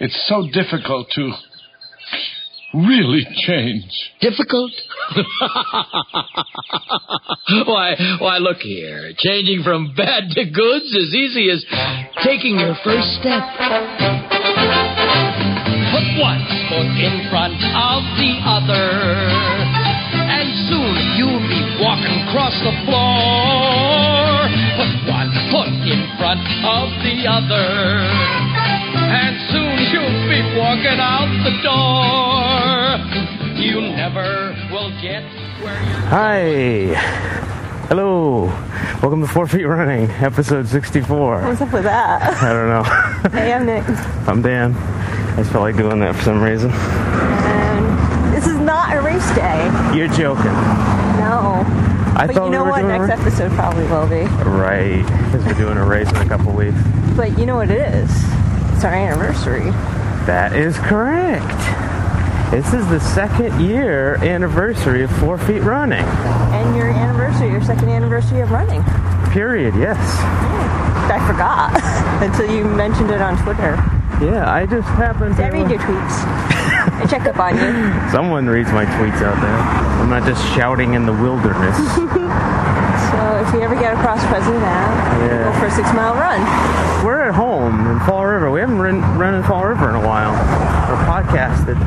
It's so difficult to really change. Difficult? why, why, look here. Changing from bad to good's as easy as taking your first step. Put one foot in front of the other, and soon you'll be walking across the floor. Put one foot in front of the other, and soon you'll be walking out the door. You never will get where you're Hi. Hello. Welcome to Four Feet Running, episode 64. What's up with that? I don't know. Hey, I'm Nick. I'm Dan. I just felt like doing that for some reason. And this is not a race day. You're joking. No. I but thought you we know were what? Next ra- episode probably will be. Right. Because we're doing a race in a couple weeks. But you know what it is? It's our anniversary. That is correct. This is the second year anniversary of Four Feet Running. And your anniversary, your second anniversary of running. Period. Yes. Hmm. I forgot until you mentioned it on Twitter. Yeah, I just happened to. I read your tweets. I check up on you. Someone reads my tweets out there. I'm not just shouting in the wilderness. If we ever get across President Ave, Yeah. go for a six mile run. We're at home in Fall River. We haven't run, run in Fall River in a while. Or podcasted.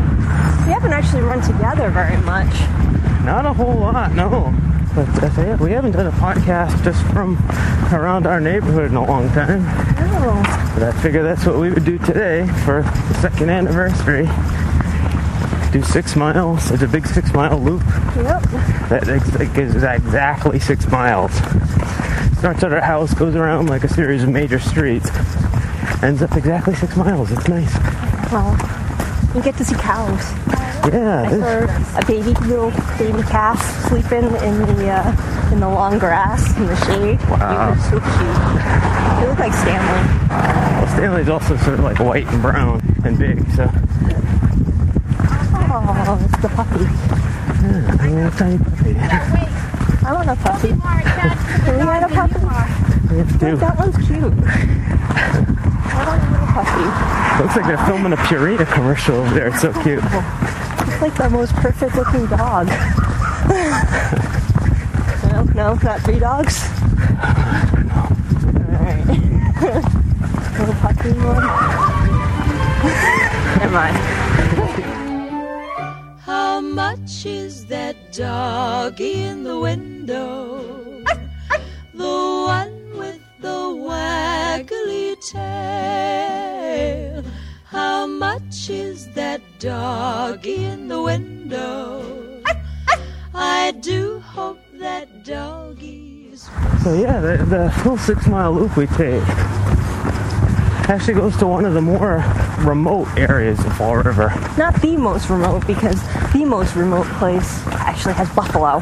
We haven't actually run together very much. Not a whole lot, no. But uh, yeah, we haven't done a podcast just from around our neighborhood in a long time. Oh, But I figure that's what we would do today for the second anniversary. Do six miles. It's a big six mile loop. yep. That exactly six miles. Starts at our house, goes around like a series of major streets, ends up exactly six miles. It's nice. Well, you get to see cows. Yeah, I saw a baby little baby calf sleeping in the uh, in the long grass in the shade. Wow. So cute. They look like Stanley. well, Stanley's also sort of like white and brown and big, so Oh, it's the puppy. a little tiny puppy. I want a puppy. Can we get a puppy? Do. that one's cute. I want a little puppy. Looks like they're filming a Purina commercial over there. It's so cute. It's like the most perfect looking dog. no, no, not three dogs. Alright. little puppy one. Never mind. How much is that dog in the window? The one with the waggly tail. How much is that dog in the window? I do hope that doggy's. So yeah, the, the full six mile loop we take actually goes to one of the more remote areas of Fall River. Not the most remote because the most remote place actually has buffalo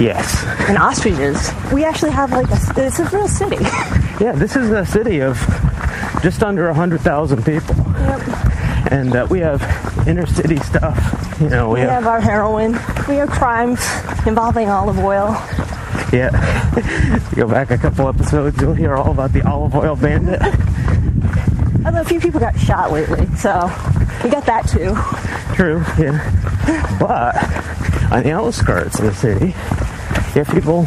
Yes. and ostriches. We actually have like a, it's a real city. Yeah, this is a city of just under 100,000 people. Yep. And uh, we have inner city stuff. You know, we, We have, have our heroin. We have crimes involving olive oil. yeah. Go back a couple episodes, you'll hear all about the olive oil bandit. Although a few people got shot lately, so we got that too. True, yeah. But on the outskirts of the city, you have people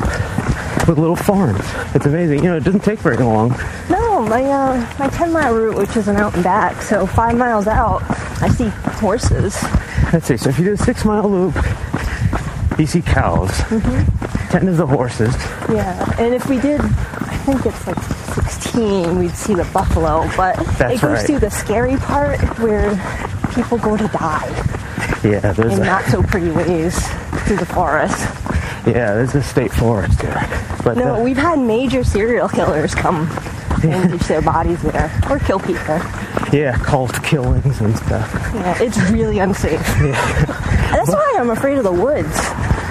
with little farms. It's amazing. You know, it doesn't take very long. No, my uh, my 10 mile route, which is an out and back, so five miles out, I see horses. Let's see. So if you do a six mile loop, you see cows. Ten is the horses. Yeah, and if we did, I think it's like 16, we'd see the buffalo, but That's it goes right. through the scary part where people go to die Yeah, there's in a, not so pretty ways through the forest. yeah, there's a state forest here. But No, uh, we've had major serial killers come and ditch their bodies there or kill people. yeah, cult killings and stuff. Yeah, it's really unsafe. Yeah. That's why I'm afraid of the woods.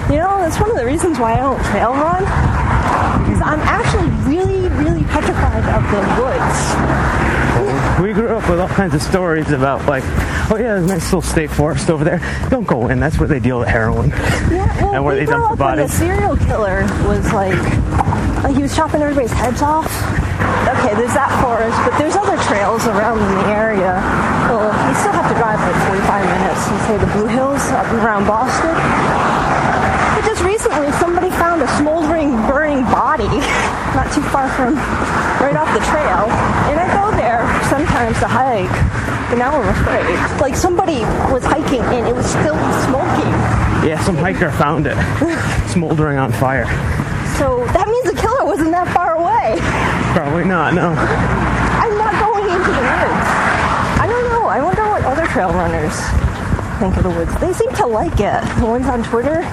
You know, that's one of the reasons why I don't trail run. Because I'm actually really, really petrified of the woods. We grew up with all kinds of stories about like, oh yeah, there's a nice little state forest over there. Don't go in. That's where they deal with heroin. Yeah, well, And where we they grew dump the up when the bodies. serial killer was like, like he was chopping everybody's heads off. Okay, there's that forest, but there's other trails around in the area. Well, he up around Boston. But just recently, somebody found a smoldering, burning body not too far from right off the trail. And I go there sometimes to hike, but now I'm afraid. Like somebody was hiking and it was still smoking. Yeah, some hiker found it smoldering on fire. So that means the killer wasn't that far away. Probably not, no. I'm not going into the woods. I don't know. I wonder what other trail runners think of the woods. They seem to like it. The ones on Twitter.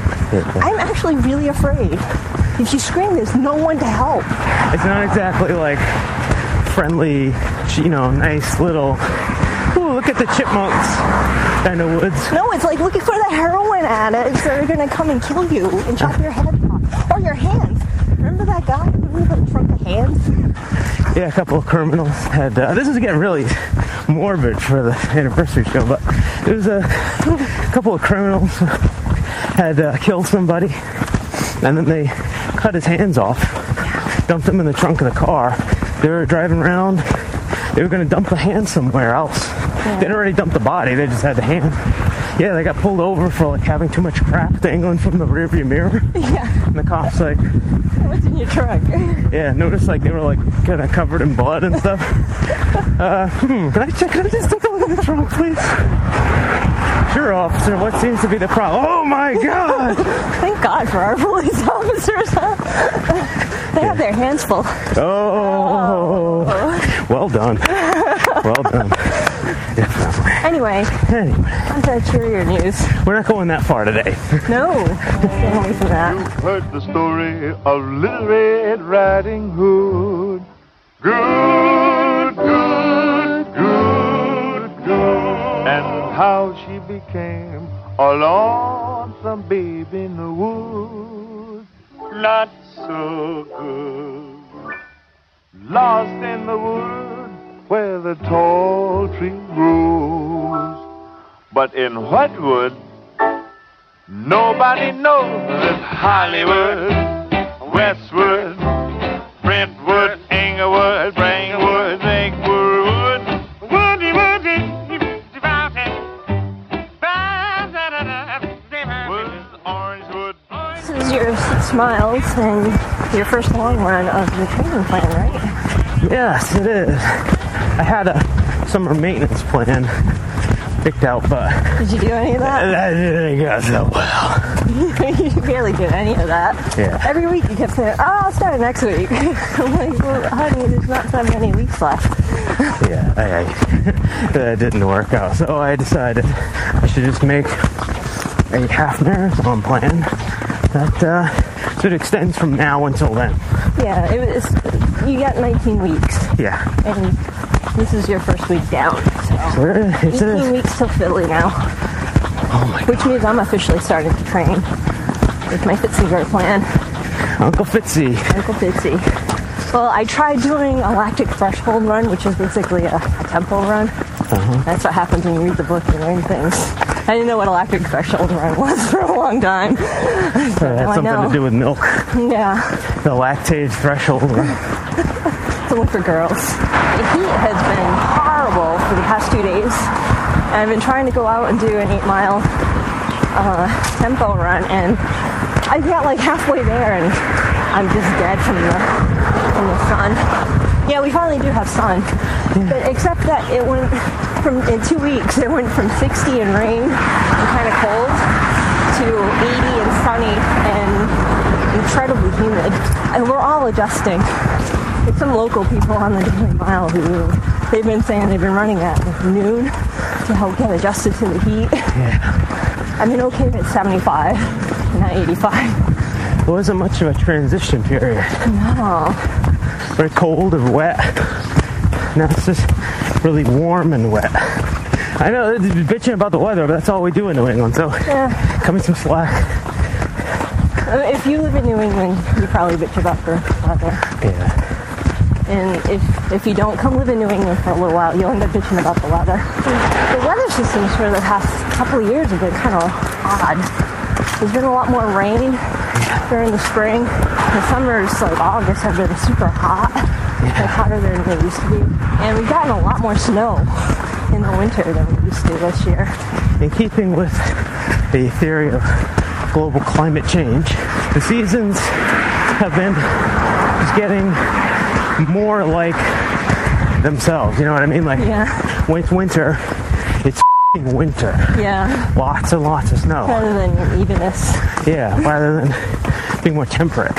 I'm actually really afraid. If you scream, there's no one to help. It's not exactly like friendly, you know, nice little, ooh, look at the chipmunks in the woods. No, it's like looking for the heroin addicts that are gonna come and kill you and chop your head off. Or your hands. Remember that guy who a trunk of hands? Yeah, a couple of criminals had. Uh, this is getting really morbid for the anniversary show, but it was a couple of criminals had uh, killed somebody, and then they cut his hands off, dumped them in the trunk of the car. They were driving around. They were going to dump the hand somewhere else. They didn't already dump the body. They just had the hand. Yeah, they got pulled over for like having too much crap dangling from the rearview mirror. Yeah. And the cops like, What's in your trunk? yeah, noticed like they were like kind of covered in blood and stuff. Uh, hmm, can I check? Can I just take a look at the trunk, please? Sure, officer. What seems to be the problem? Oh my God! Thank God for our police officers. Huh? they have their hands full. Oh, well done. Well done. Anyway, Anyway, on to cheerier news. we're not going that far today. No, stay away from that. You heard the story of Little Red Riding Hood. Good, good, good, good. And how she became a lonesome baby in the woods. Not so good. Lost in the wood where the tall tree grows. But in what wood? Nobody knows that Hollywood, Westwood, Brentwood, Englewood, Brangwood, Lakewood, Woody, Woody, Orangewood. This is your six miles and your first long run of the training plan, right? Yes, it is. I had a summer maintenance plan picked out, but Did you do any of that? that didn't go so well. you barely did any of that. Yeah. Every week you kept saying, oh, I'll start next week. I'm like, well, honey, there's not that many weeks left. Yeah, I, I, that didn't work out. So I decided I should just make a half marathon plan that uh, so it extends from now until then. Yeah, it was, you got 19 weeks, Yeah, and this is your first week down. So it- it's 18 a, weeks till Philly now, oh my which means I'm officially starting to train with my Pfitzinger plan. Uncle Fitzy. Uncle Fitzy. Well, I tried doing a lactic threshold run, which is basically a, a tempo run. Uh-huh. That's what happens when you read the book and learn things. I didn't know what a lactic threshold run was for a long time. It Now had something to do with milk. Yeah, The lactate threshold. It's only for girls. The heat has been horrible for the past two days. And I've been trying to go out and do an eight mile uh, tempo run, and I got like halfway there, and I'm just dead from the from the sun. Yeah, we finally do have sun, but except that it went from in two weeks. It went from 60 and rain and kind of cold to 80 and sunny and incredibly humid, and we're all adjusting. There's some local people on the Daily Mile who they've been saying they've been running at like noon to help get adjusted to the heat. Yeah. I mean, okay, it's 75, not 85. It wasn't much of a transition period. No. Very cold and wet. Now it's just really warm and wet. I know, they're bitching about the weather, but that's all we do in New England, so Yeah. me some slack. Uh, If you live in New England, you probably bitch about the weather. Yeah. And if, if you don't come live in New England for a little while, you'll end up bitching about the weather. The weather systems for the past couple of years have been kind of odd. There's been a lot more rain during the spring. The summers, like August, have been super hot, like hotter than they used to be. And we've gotten a lot more snow. in the winter than we used to this year. In keeping with the theory of global climate change, the seasons have been just getting more like themselves. You know what I mean? Like Yeah. when it's winter, it's f***ing winter. Yeah. Lots and lots of snow. Rather than evenness. Yeah, rather than being more temperate.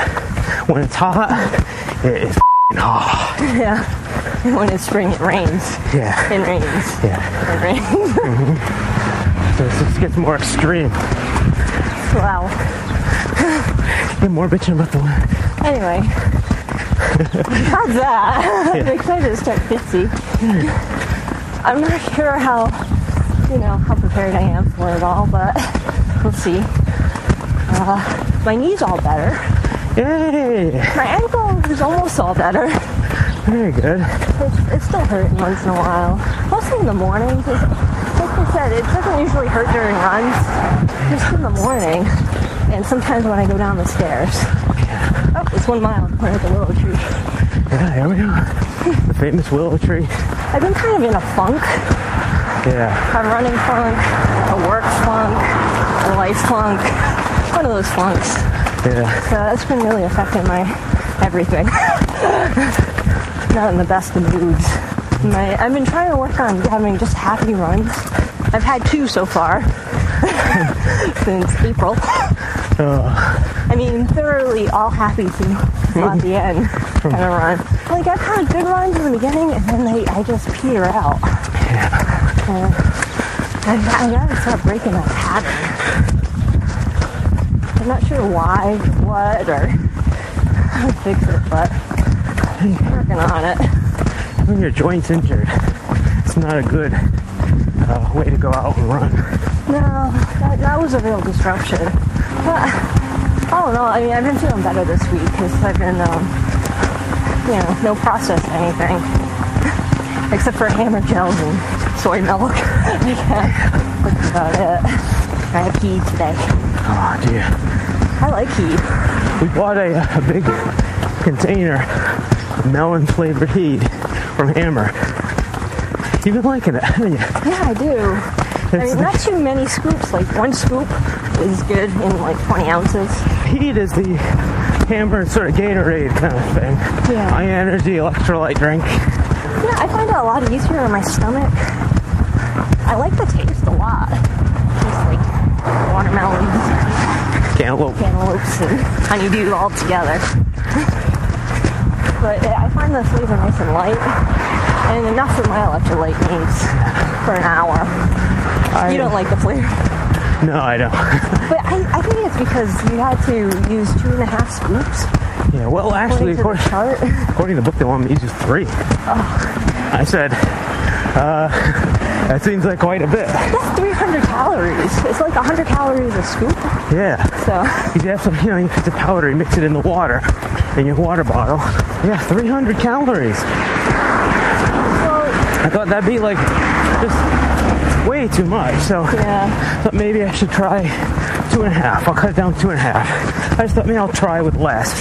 When it's hot, it is f***ing hot. Yeah. When it's spring, it rains. Yeah, It rains. yeah. It rains. Mm-hmm. So it just gets more extreme. wow. Get more bitching about the weather. Anyway. How's that? I'm excited to start 50. I'm not sure how, you know, how prepared I am for it all, but we'll see. Uh, my knee's all better. Yay! My ankle is almost all better. Very good. It's, it's still hurting once in a while. Mostly in the morning. 'cause Like I said, it doesn't usually hurt during runs. Just in the morning. And sometimes when I go down the stairs. Oh, it's one mile. We're at the willow tree. Yeah, here we are. The famous willow tree. I've been kind of in a funk. Yeah. A running funk, a work funk, a life funk. One of those funks. Yeah. Uh, so that's been really affecting my everything. Not in the best of moods. My, I've been trying to work on having just happy runs. I've had two so far since April. I mean, thoroughly all happy to at the end kind of run. Like I've had good runs in the beginning, and then they I just peter out. And I, I gotta start breaking that pattern. I'm not sure why, what, or how to fix it, but I'm working on it. When your joint's injured, it's not a good uh, way to go out and run. No, that, that was a real disruption. But I don't know. I mean, I've been feeling better this week because I've been, um, you know, no processed anything except for hammer gels and soy milk. yeah, that's about it. I have pee today. Oh dear. I like HEED. We bought a, a big container of melon flavored HEED from Hammer. You've been liking it, haven't you? Yeah, I do. I mean, not too many scoops. Like one scoop is good in like 20 ounces. HEED is the Hammer sort of Gatorade kind of thing. Yeah. High energy electrolyte drink. Yeah, I find it a lot easier in my stomach. I like the taste a lot. Just like watermelons, Cantaloupe. cantaloupes, and honeydew all together. But I find the flavor nice and light, and enough for my electrolyte needs for an hour. I- You don't like the flavor, No, I don't. but I, I think it's because you had to use two and a half scoops yeah, well, actually, according to the chart. according to the book, they want me to use three. I said, uh, that seems like quite a bit. That's 300 calories. It's like 100 calories a scoop. Yeah. So You have some, you know, you put the powder, you mix it in the water, in your water bottle. Yeah, 300 calories. Well, I thought that'd be like just way too much. So yeah. Thought maybe I should try two and a half. I'll cut it down to two and a half. I just thought maybe I'll try with less.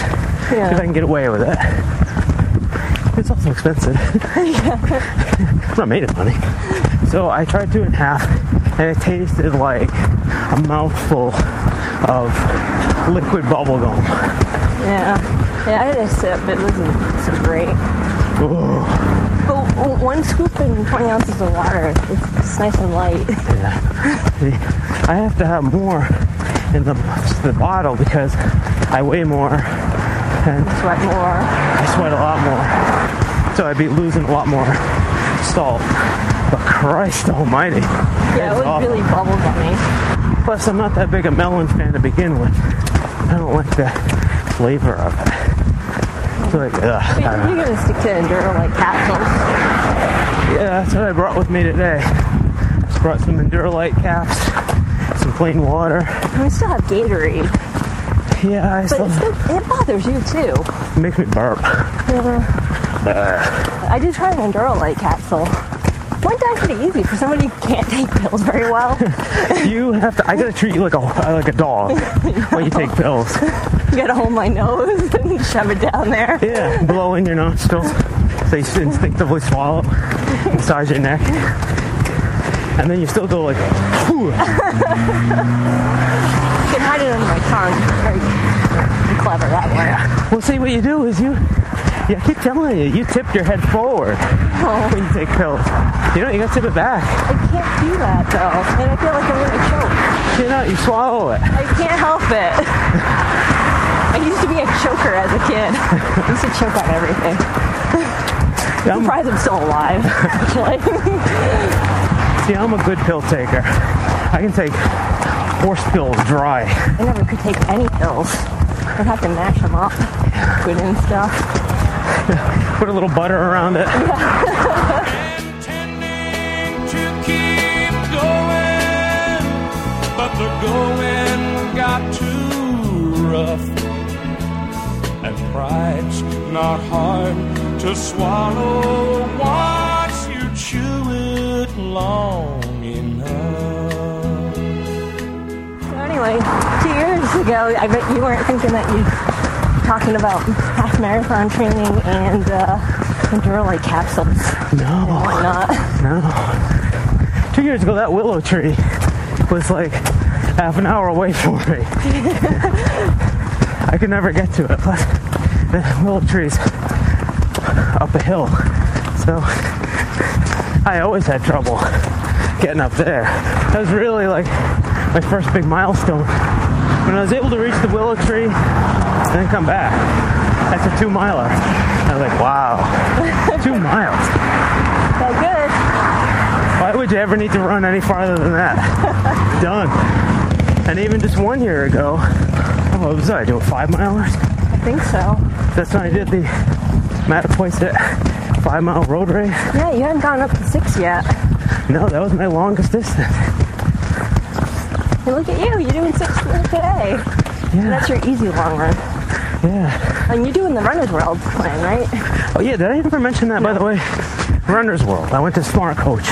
See if I can get away with it. It's also expensive. I'm not made of money. So I tried two and a half, and it tasted like a mouthful of liquid bubble gum. Yeah. Yeah, I had a sip. It wasn't so great. W- one scoop and 20 ounces of water, it's, it's nice and light. Yeah. I have to have more in the, the bottle because I weigh more and Sweat more. I sweat a lot more. So I'd be losing a lot more salt. But Christ almighty. Yeah, it was awful. really bubble gummy. Plus, I'm not that big a melon fan to begin with. I don't like the flavor of it. Like, ugh. I You're gonna stick to Endurolyte capsules. Yeah, that's what I brought with me today. Just brought some Endurolyte caps, some plain water. And we still have Gatorade. Yeah, I But still, it, still, it bothers you too. it makes me burp. Yeah. I did try an Endurolyte capsule. Went down pretty easy for somebody who can't take pills very well. You have to. I gotta treat you like a like a dog when you take pills. You gotta hold my nose and shove it down there. Yeah, blow in your nostrils. So you instinctively swallow. Massage your neck. and then you still go like, whew. You can hide it under my tongue. Very clever that way. Well, see, what you do is you, yeah, I keep telling you, you tip your head forward Oh, when you take pills. You know, you gotta tip it back. I can't do that though, and I feel like I'm gonna choke. You know, you swallow it. I can't help it. I used to be a choker as a kid. I used to choke on everything. Yeah, I'm I'm, surprised I'm still alive. See, I'm a good pill taker. I can take horse pills dry. I never could take any pills. I'd have to mash them up, put in stuff. Put a little butter around it. intending to keep going, but the going got too rough. And pride's not hard to swallow once you chew it long enough. So anyway, two years ago, I bet you weren't thinking that you talking about half marathon training and uh, Endurolyte capsules and No, not. no. Two years ago, that willow tree was like half an hour away from me. I could never get to it. Plus, the willow tree's up a hill, so I always had trouble getting up there. That was really like my first big milestone. When I was able to reach the willow tree and then come back, that's a two miler. I was like, wow, two miles. So good. Why would you ever need to run any farther than that? Done. And even just one year ago, what was I doing? Five milers? I think so. That's when I did the Mattapoisett five mile road race. Yeah, you haven't gone up to six yet. No, that was my longest distance. And look at you, you're doing six today. And that's your easy long run. Yeah. And you're doing the Runner's World plan, right? Oh yeah, did I ever mention that by the way? Runner's World. I went to Smart Coach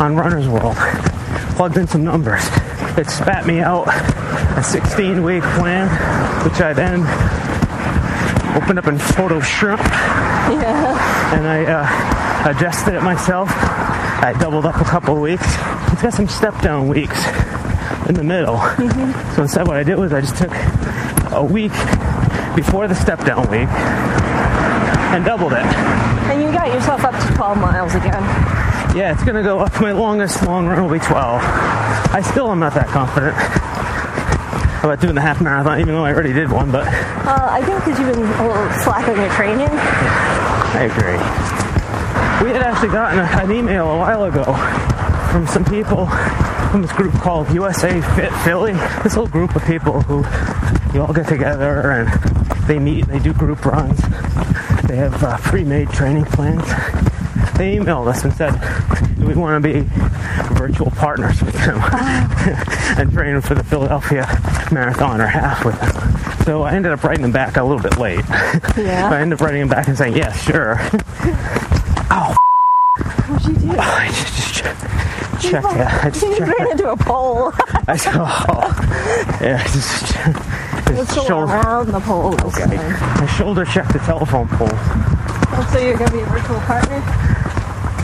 on Runner's World. Plugged in some numbers. It spat me out a 16 week plan, which I then opened up in Photoshop Yeah. and I uh, adjusted it myself. I doubled up a couple weeks. It's got some step down weeks in the middle. So instead, what I did was I just took a week before the step down week and doubled it. And you got yourself up to 12 miles again. Yeah, it's gonna go up. My longest long run will be 12. I still am not that confident about doing the half marathon, even though I already did one, but Uh, I think because you've been a little slack on your training. I agree. We had actually gotten a, an email a while ago from some people from this group called USA Fit Philly. This whole group of people who you all get together and they meet and they do group runs. They have uh, pre-made training plans. They emailed us and said, "Do we want to be virtual partners with them and train for the Philadelphia Marathon or half with them?" So I ended up writing them back a little bit late. Yeah. I ended up writing them back and saying, "Yes, sure." oh, What'd you do? I just, just che- checked it. I just You checked ran into a pole. I said, "Oh, yeah." Just, just go shoulder, around the pole. okay. I shoulder checked the telephone pole. Oh, so you're going to be a virtual partner?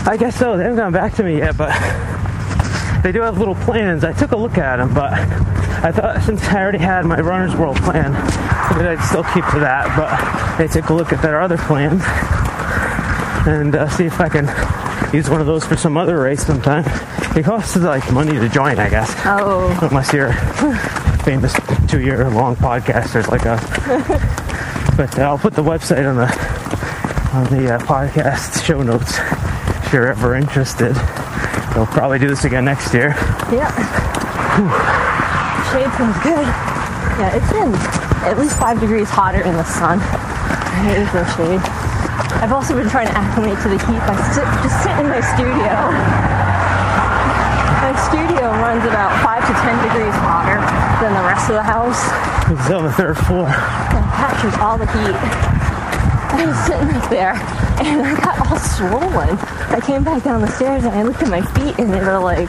I guess so. They haven't gotten back to me yet, but they do have little plans. I took a look at them, but I thought since I already had my Runner's World plan, that I'd still keep to that. But they took a look at their other plans and uh, see if I can use one of those for some other race sometime. It costs like money to join, I guess, Oh. unless you're famous two-year-long podcasters like us. But uh, I'll put the website on the on the uh, podcast show notes if you're ever interested. We'll probably do this again next year. Yeah. Shade feels good. Yeah, it's been at least five degrees hotter in the sun. There is no shade. I've also been trying to acclimate to the heat by sit, just sitting in my studio. My studio runs about five to ten degrees hotter than the rest of the house. It's on the third floor. and captures all the heat. I was sitting up there and I got all swollen. I came back down the stairs and I looked at my feet and they were like,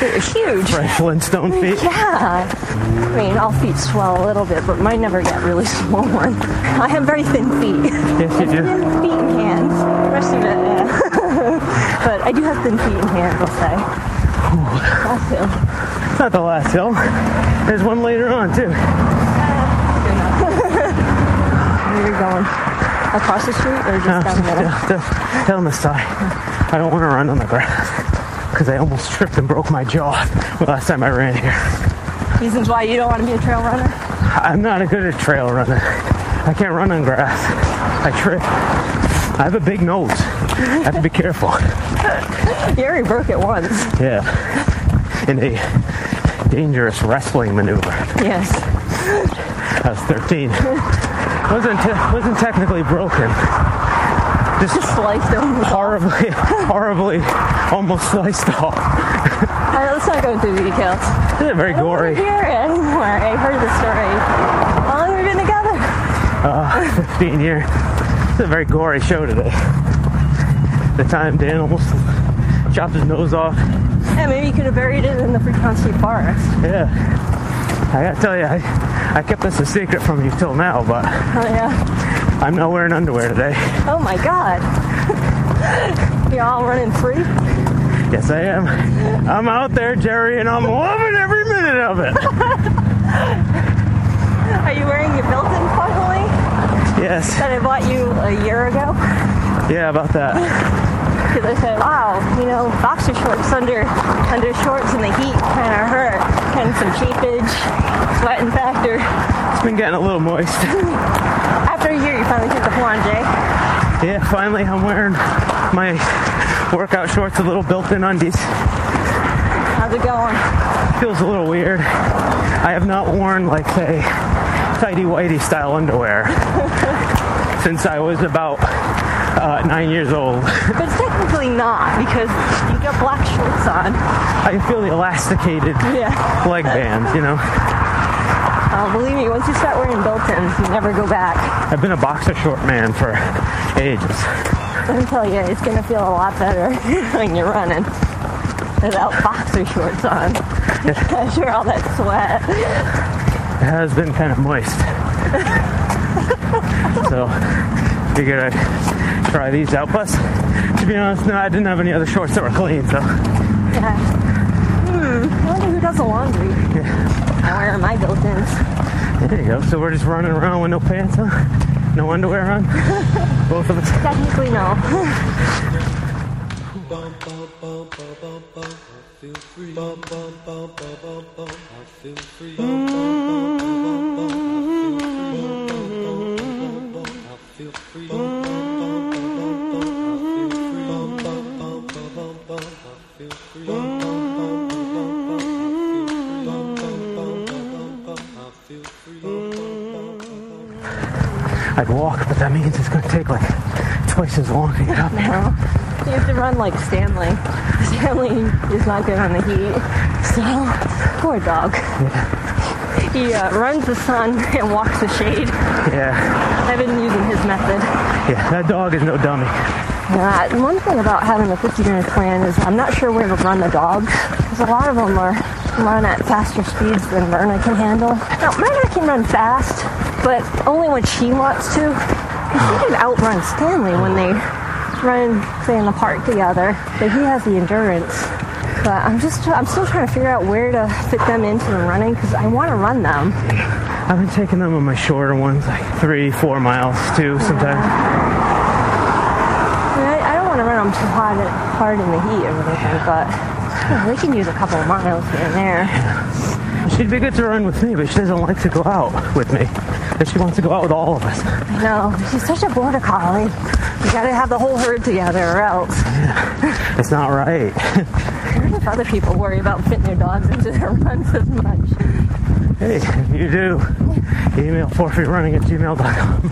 they were huge. Right, Flintstone feet. Yeah. I mean, all feet swell a little bit, but mine never get really swollen. I have very thin feet. Yes, you do. Thin feet and hands. The rest of it, yeah. but I do have thin feet and hands, I'll say. Last hill. It's not the last hill. There's one later on too. Where are you going? Across the street or just No, down the middle? down, down- the side. I don't want to run on the grass because I almost tripped and broke my jaw the last time I ran here. Reasons why you don't want to be a trail runner? I'm not a good at trail running. I can't run on grass. I trip. I have a big nose. I have to be careful. You already broke it once. Yeah. In a dangerous wrestling maneuver. Yes. I was 13. Wasn't te- wasn't technically broken. Just Just sliced over. horribly, horribly, almost sliced off. Alright, let's not go into the details. This is very I gory. to hear it anymore. I heard the story. How long have we been together? Uh, 15 years. It's a very gory show today. The time Dan almost chopped his nose off. Yeah, maybe you could have buried it in the Freetown State Forest. Yeah. I gotta tell you, I, I kept this a secret from you till now, but Oh yeah. I'm not wearing underwear today. Oh my God. You're all running free. Yes, I am. I'm out there, Jerry, and I'm loving every minute of it. Are you wearing your built-in finally Yes. that I bought you a year ago? Yeah, about that. Because I said, wow, you know, boxer shorts under under shorts in the heat kind of hurt. Kind of some cheapage, sweating factor. It's been getting a little moist. After a year, you finally took the plunge, eh? Yeah, finally, I'm wearing my workout shorts, a little built-in undies. How's it going? Feels a little weird. I have not worn like a tidy whitey style underwear since I was about uh, nine years old. But it's technically not because you got black shorts on. I feel the elasticated Yeah. leg bands, you know. Oh, believe me, once you start wearing built-ins, you never go back. I've been a boxer short man for ages. Let me tell you, it's gonna feel a lot better when you're running without boxer shorts on. After all that sweat. It has been kind of moist. so figured I'd try these out. Plus, to be honest, no, I didn't have any other shorts that were clean, so Yeah. Hmm. I wonder who does the laundry. I wear my built-ins. there you go. So we're just running around with no pants on, no underwear on, both of us. Technically, no. I'd walk, but that means it's going to take like twice as long to get up there. No. You have to run like Stanley. Stanley is not good on the heat. So, poor dog. He uh, runs the sun and walks the shade. Yeah, I've been using his method. yeah, that dog is no dummy. Uh, one thing about having a 50 minute plan is I'm not sure where to run the dogs because a lot of them are run at faster speeds than Myrna can handle. Now, Myrna can run fast, but only when she wants to. She can outrun Stanley when they run, say, in the park together, but he has the endurance. But I'm just, I'm still trying to figure out where to fit them into the running because I want to run them. I've been taking them on my shorter ones, like three, four miles too, sometimes. I, I, don't want to run them too hard, hard in the heat or anything, but you know, they can use a couple of miles here and there. She'd be good to run with me, but she doesn't like to go out with me. But she wants to go out with all of us. I know. She's such a border collie. You gotta have the whole herd together or else. It's not right. I wonder if other people worry about fitting their dogs into their runs as much. hey, if you do, email fourfeetrunning at gmail.com.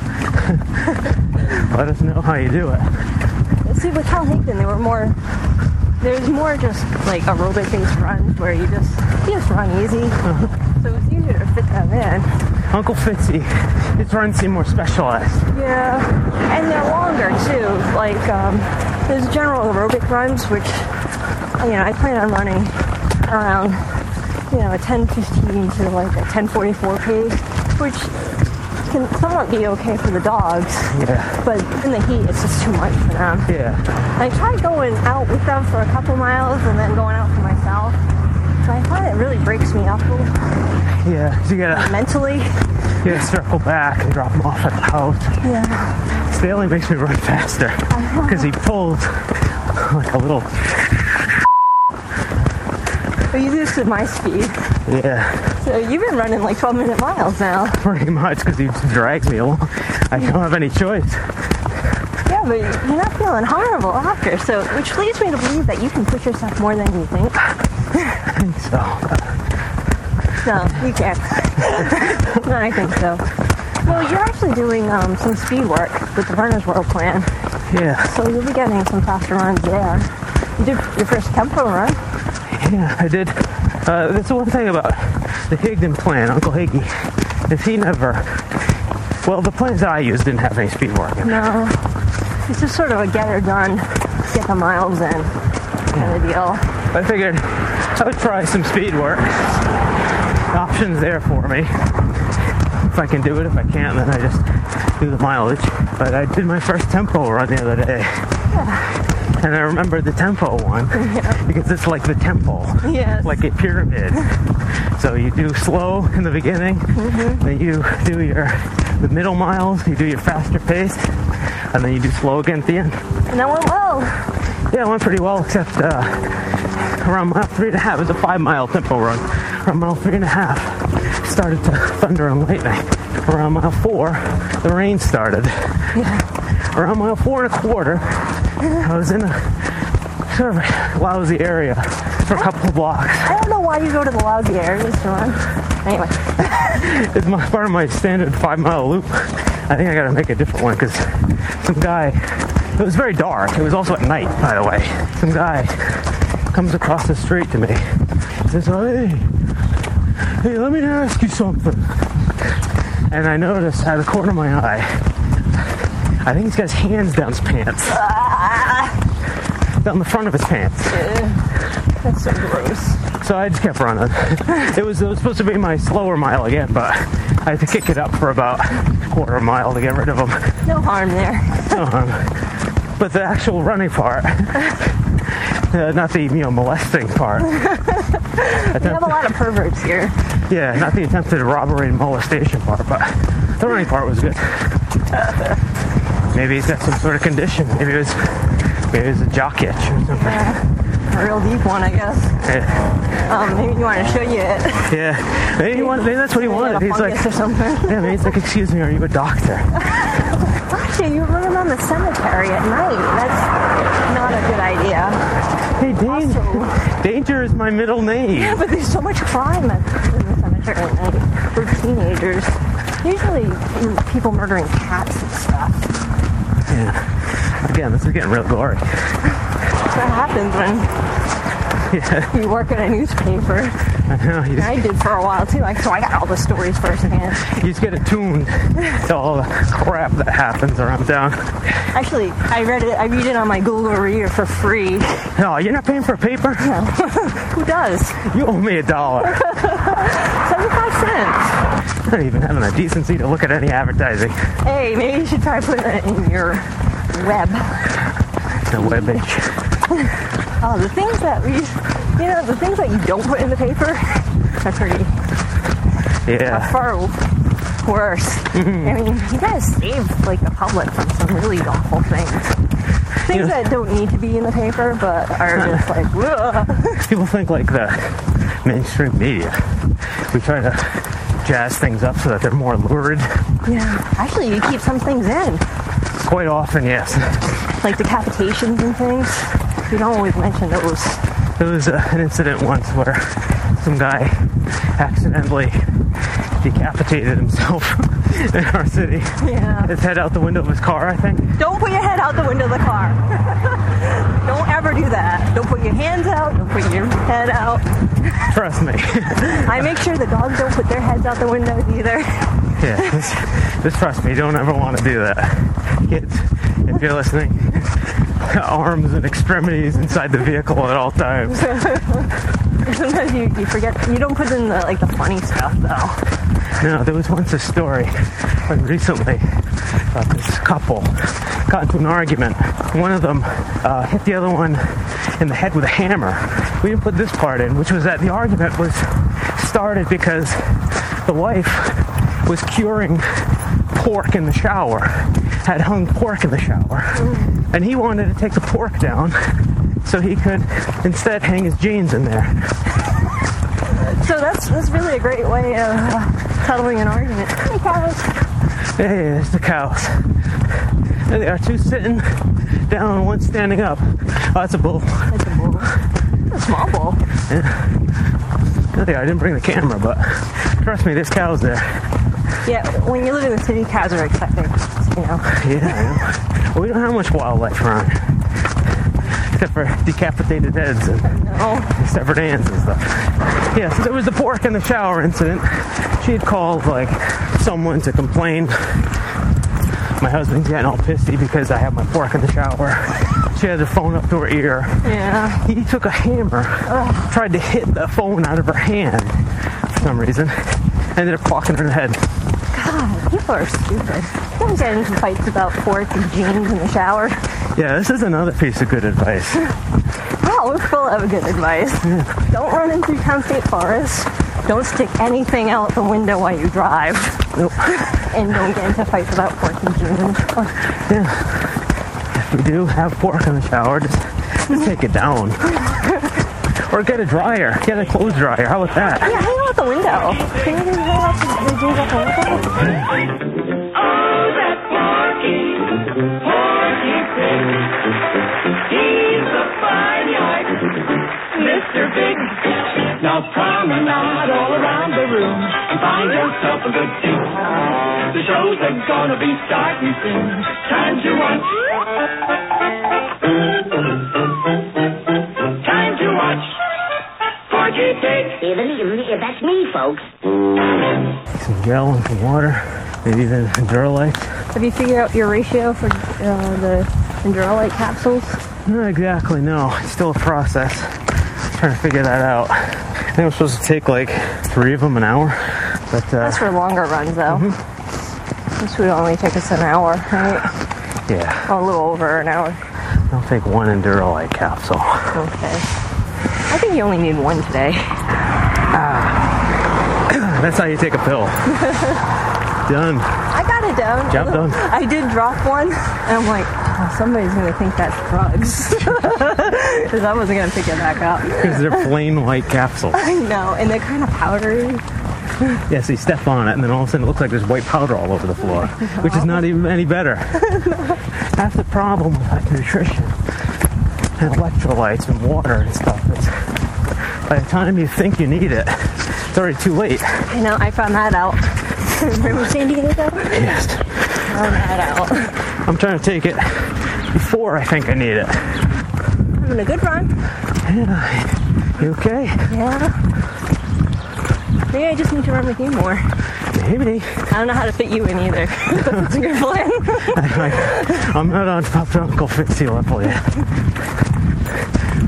Let us know how you do it. See, with Hal Higdon, there were more. There's more just like aerobic based runs where you just you just run easy, uh-huh. so it's easier to fit them in. Uncle Fitzy, his runs seem more specialized. Yeah, and they're longer too. Like um, there's general aerobic runs, which you know I plan on running around you know a 10:15 to like a 10:44 pace, which can somewhat be okay for the dogs. Yeah. But in the heat, it's just too much for them. Yeah. I tried going out with them for a couple miles and then going out for myself. Breaks me up a little Yeah, you gotta, mentally. you gotta circle back and drop him off at the house. Yeah. Stanley makes me run faster uh-huh. because he pulls like a little. But you used to my speed. Yeah, So you've been running like 12 minute miles now. pretty much because he drags me along. I don't have any choice. Yeah, but you're not feeling horrible after. So, which leads me to believe that you can push yourself more than you think. So No, you can't. no, I think so. Well, you're actually doing um, some speed work with the Runner's World plan. yeah, So you'll be getting some faster runs there. You did your first tempo run. yeah, I did. Uh, that's the one thing about the Higdon plan, Uncle Higgy, is he never. Well, the plans that I used didn't have any speed work. No, it's just sort of a get her done, get the miles in kind of deal. I figured I would try some speed work. Options there for me. If I can do it, if I can't, then I just do the mileage. But I did my first tempo run the other day. And I remember the tempo one because it's like the temple, Yes. like a pyramid. So you do slow in the beginning, then you do your the middle miles, you do your faster pace, and then you do slow again at the end. And that went well. Yeah, it went pretty well, except uh, around mile three and a half. It was a five mile tempo run. Around mile three and a half, started to thunder and lightning. Around mile four, the rain started. Around mile four and a quarter, I was in a sort of lousy area for a couple of blocks. I don't know why you go to the lousy areas to run. Anyway, It's my, part of my standard five mile loop. I think I gotta make a different one because some guy, it was very dark. It was also at night, by the way. Some guy comes across the street to me. Says, hey, hey, let me ask you something. And I notice out of the corner of my eye, I think he's got his hands down his pants. Down the front of his pants. that's so gross. So I just kept running. It was, it was supposed to be my slower mile again, but I had to kick it up for about a quarter of a mile to get rid of them. No harm there. Um, but the actual running part, uh, not the you know molesting part. We have a lot of perverts here. Yeah, not the attempted robbery and molestation part, but the running part was good. Maybe he's got some sort of condition. Maybe it was maybe it was a jock itch or something. A real deep one, I guess. Yeah, Um, maybe you want to show you it. yeah. Maybe, he wanted, maybe that's what he wanted. He's like, yeah, maybe he's like, excuse me, are you a doctor? Actually, you're running on the cemetery at night. That's not a good idea. Hey, danger, danger is my middle name. Yeah, but there's so much crime at, in the cemetery at night for teenagers. Usually, mm, people murdering cats and stuff. Yeah. Again, this is getting real gory. That's what happens when Yeah, you work at a newspaper. I know. You just, I did for a while too. I, so I got all the stories firsthand. you just get attuned to all the crap that happens around town. Actually, I read it. I read it on my Google Reader for free. No, you're not paying for a paper? No. Who does? You owe me a dollar. Seventy-five cents. Not even having the decency to look at any advertising. Hey, maybe you should try putting it in your web. The web. Oh, the things that we, you know, the things that you don't put in the paper are pretty Yeah. far worse. Mm-hmm. I mean, you gotta save like the public from some really awful things. Things Yeah. that don't need to be in the paper, but are just like. People think like the mainstream media. We try to jazz things up so that they're more lurid. yeah. Actually, you keep some things in, Quite often, yes. like decapitations and things. You don't always mention those. There was uh, an incident once where some guy accidentally decapitated himself in our city. Yeah. His head out the window of his car, I think. Don't put your head out the window of the car. don't ever do that. Don't put your hands out. Don't put your head out. Trust me. I make sure the dogs don't put their heads out the windows either. yeah, just, just trust me. Don't ever want to do that. Kids, if you're listening, arms and extremities inside the vehicle at all times. Sometimes you, you forget. You don't put in the like the funny stuff though. No, there was once a story like recently about this couple got into an argument. One of them uh, hit the other one in the head with a hammer. We didn't put this part in, which was that the argument was started because the wife was curing pork in the shower, had hung pork in the shower, and he wanted to take the pork down so he could instead hang his jeans in there. So that's that's really a great way of uh, settling an argument. Hey, cows. Hey, there's the cows. There they are, two sitting down and one standing up. Oh, that's a bull. That's a bull. A small bull. Yeah. There they are. I didn't bring the camera, but trust me, there's cows there. Yeah, when you live in the city, cows are exciting. You know. Yeah, I know. Well, we don't have much wildlife around. Except for decapitated heads and Oh, severed hands and stuff. Yeah, so there was the pork in the shower incident. She had called like someone to complain. My husband's getting all pissy because I have my pork in the shower. She had the phone up to her ear. yeah. He took a hammer, tried to hit the phone out of her hand for some reason. Ended up clocking her in the head. God, people are stupid. Always get into fights about pork and jeans in the shower. Yeah, this is another piece of good advice. Oh, we're full of good advice. Don't run in Freetown State Forest. Don't stick anything out the window while you drive. Nope. And don't get into fights about pork and jeans in the shower. If we do have pork in the shower, just, just take it down. Or get a dryer. Get a clothes dryer. How about that? Yeah, hang out the window. Can you hang out the, the jeans out the window? Now promenade all around the room and find yourself a good seat. The shows are gonna be starting soon. Time to watch. Time to watch. Porky Pig. That's me, folks. Some gel and some water. Maybe even Duralite. Have you figured out your ratio for uh, the Endurolyte capsules? Not exactly, no. It's still a process. Trying to figure that out. I think I'm supposed to take like three of them an hour. But uh, That's for longer runs, though. This would only take us an hour, right? yeah, Oh, a little over an hour. I'll take one Endurolyte capsule. Okay. I think you only need one today. Ah. that's how you take a pill. Done. I got it down. Job done. I did drop one, and I'm like, oh, somebody's gonna think that's drugs, because I wasn't gonna pick it back up. Because they're plain white capsules. I know, and they're kind of powdery. Yeah, so you step on it, and then all of a sudden it looks like there's white powder all over the floor, which is not even any better. That's the problem with like nutrition and electrolytes and water and stuff. It's, by the time you think you need it, it's already too late. I know, I found that out. Remember San Diego? Yes. Found that out. I'm trying to take it before I think I need it. Having a good run. Yeah. You okay? Yeah. Maybe I just need to run with you more. Maybe. I don't know how to fit you in either. That's a good plan. I, am not on top to Uncle Fitzy level yet.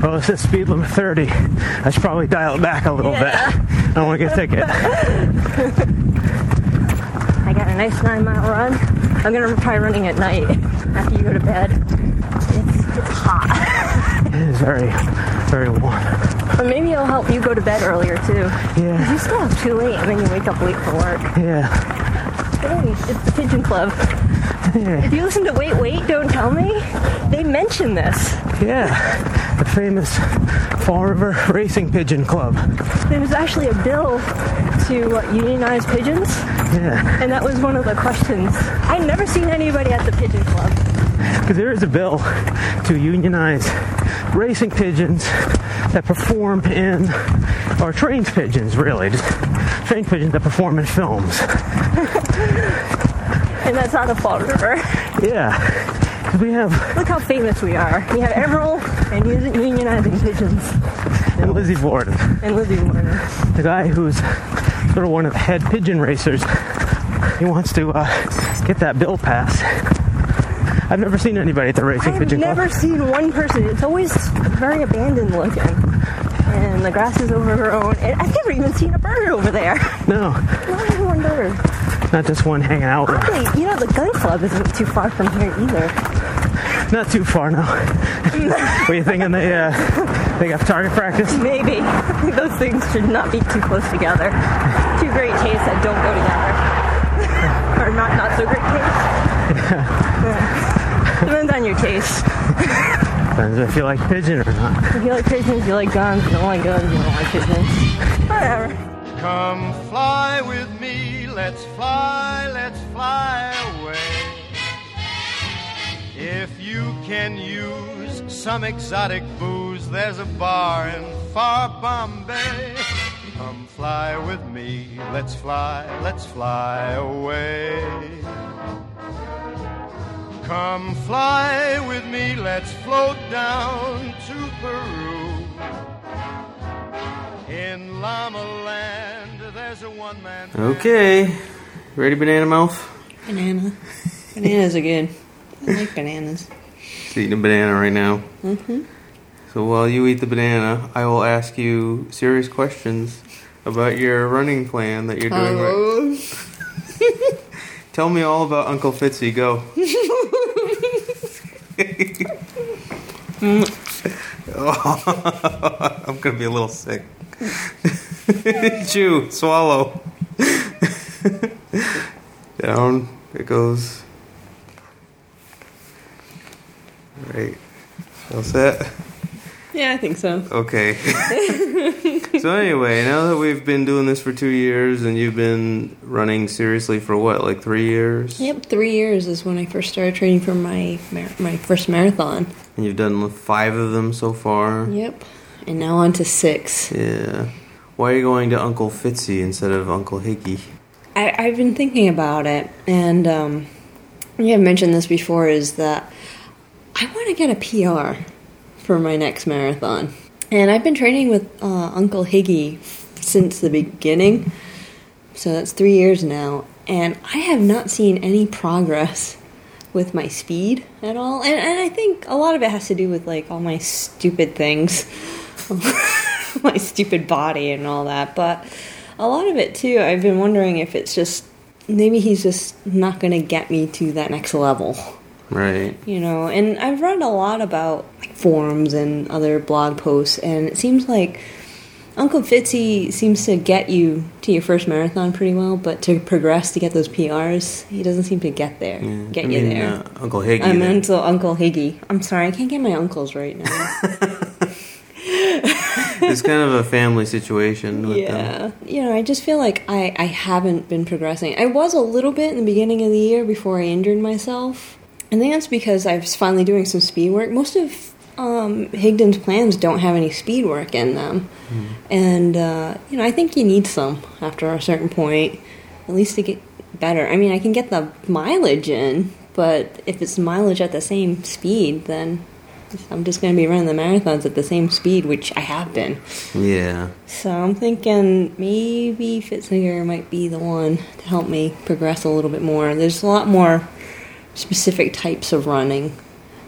Well, it says speed limit 30. I should probably dial it back a little Yeah. bit. I don't want to get a ticket. I got a nice nine mile run. I'm gonna try running at night after you go to bed. It's, it's hot. It is very, very warm. But maybe it'll help you go to bed earlier too. Yeah. You still have too late and then you wake up late for work. Yeah. Hey, it's the Pigeon Club. Yeah. If you listen to Wait, Wait, Don't Tell Me, they mention this. Yeah. The famous Fall River Racing Pigeon Club. There was actually a bill to uh, unionize pigeons, Yeah. and that was one of the questions. I'd never seen anybody at the Pigeon Club. Because there is a bill to unionize racing pigeons that perform in, or trained pigeons, really. Just trained pigeons that perform in films. And that's not a Fall River. Yeah. we have Look how famous we are. We have Emeril and unionizing pigeons and Lizzie Borden, and Lizzie Warner. the guy who's sort of one of the head pigeon racers. He wants to uh, get that bill passed. I've never seen anybody at the racing pigeon. I've never seen one person. It's always very abandoned looking. And the grass is overgrown. And I've never even seen a bird over there. No, Not even one bird. not just one hanging out. You know, the gun club isn't too far from here either. Not too far now. what are you thinking? They uh, they got target practice? Maybe. Those things should not be too close together. Two great tastes that don't go together. or not not so great tastes. Yeah. Depends on your taste. Depends if you like pigeon or not. If you like pigeons, you like guns. If you don't like guns, you don't like pigeons. Whatever. Come fly with me, let's fly, let's fly away. If you can use some exotic booze, there's a bar in far Bombay. Come fly with me, let's fly, let's fly away. Come fly with me, let's float down to Peru. In Llama Land, there's a one man. Okay. Ready, Banana Mouth? Banana. Bananas are good. I like bananas. He's eating a banana right now. Mm-hmm. So while you eat the banana, I will ask you serious questions about your running plan that you're doing right. Oh. Tell me all about Uncle Fitzy. Go. Oh, I'm gonna be a little sick. Chew, swallow. Down it goes. Right. All set? Yeah, I think so. Okay. So anyway, now that we've been doing this for two years and you've been running seriously for what, like three years? Yep, three years is when I first started training for my mar- my first marathon. And you've done five of them so far? Yep, and now on to six. Yeah. Why are you going to Uncle Fitzy instead of Uncle Higgy? I, I've been thinking about it, and um, yeah, I've mentioned this before. Is that I want to get a PR for my next marathon, and I've been training with uh, Uncle Higgy since the beginning. So that's three years now, and I have not seen any progress with my speed at all. And, and I think a lot of it has to do with like all my stupid things, my stupid body and all that. But a lot of it too, I've been wondering if it's just maybe he's just not going to get me to that next level. Right. You know, and I've read a lot about forums and other blog posts, and it seems like Uncle Fitzy seems to get you to your first marathon pretty well, but to progress to get those PRs, he doesn't seem to get there, get I you mean, there. uh, Uncle Higgy. I then. meant to Uncle Higgy. I'm sorry, I can't get my uncles right now. it's kind of a family situation with yeah, them. you know, I just feel like I, I haven't been progressing. I was a little bit in the beginning of the year before I injured myself. I think that's because I was finally doing some speed work. Most of um, Higdon's plans don't have any speed work in them. And, uh, you know, I think you need some after a certain point, at least to get better. I mean, I can get the mileage in, but if it's mileage at the same speed, then I'm just going to be running the marathons at the same speed, which I have been. Yeah. So I'm thinking maybe Pfitzinger might be the one to help me progress a little bit more. There's a lot more specific types of running.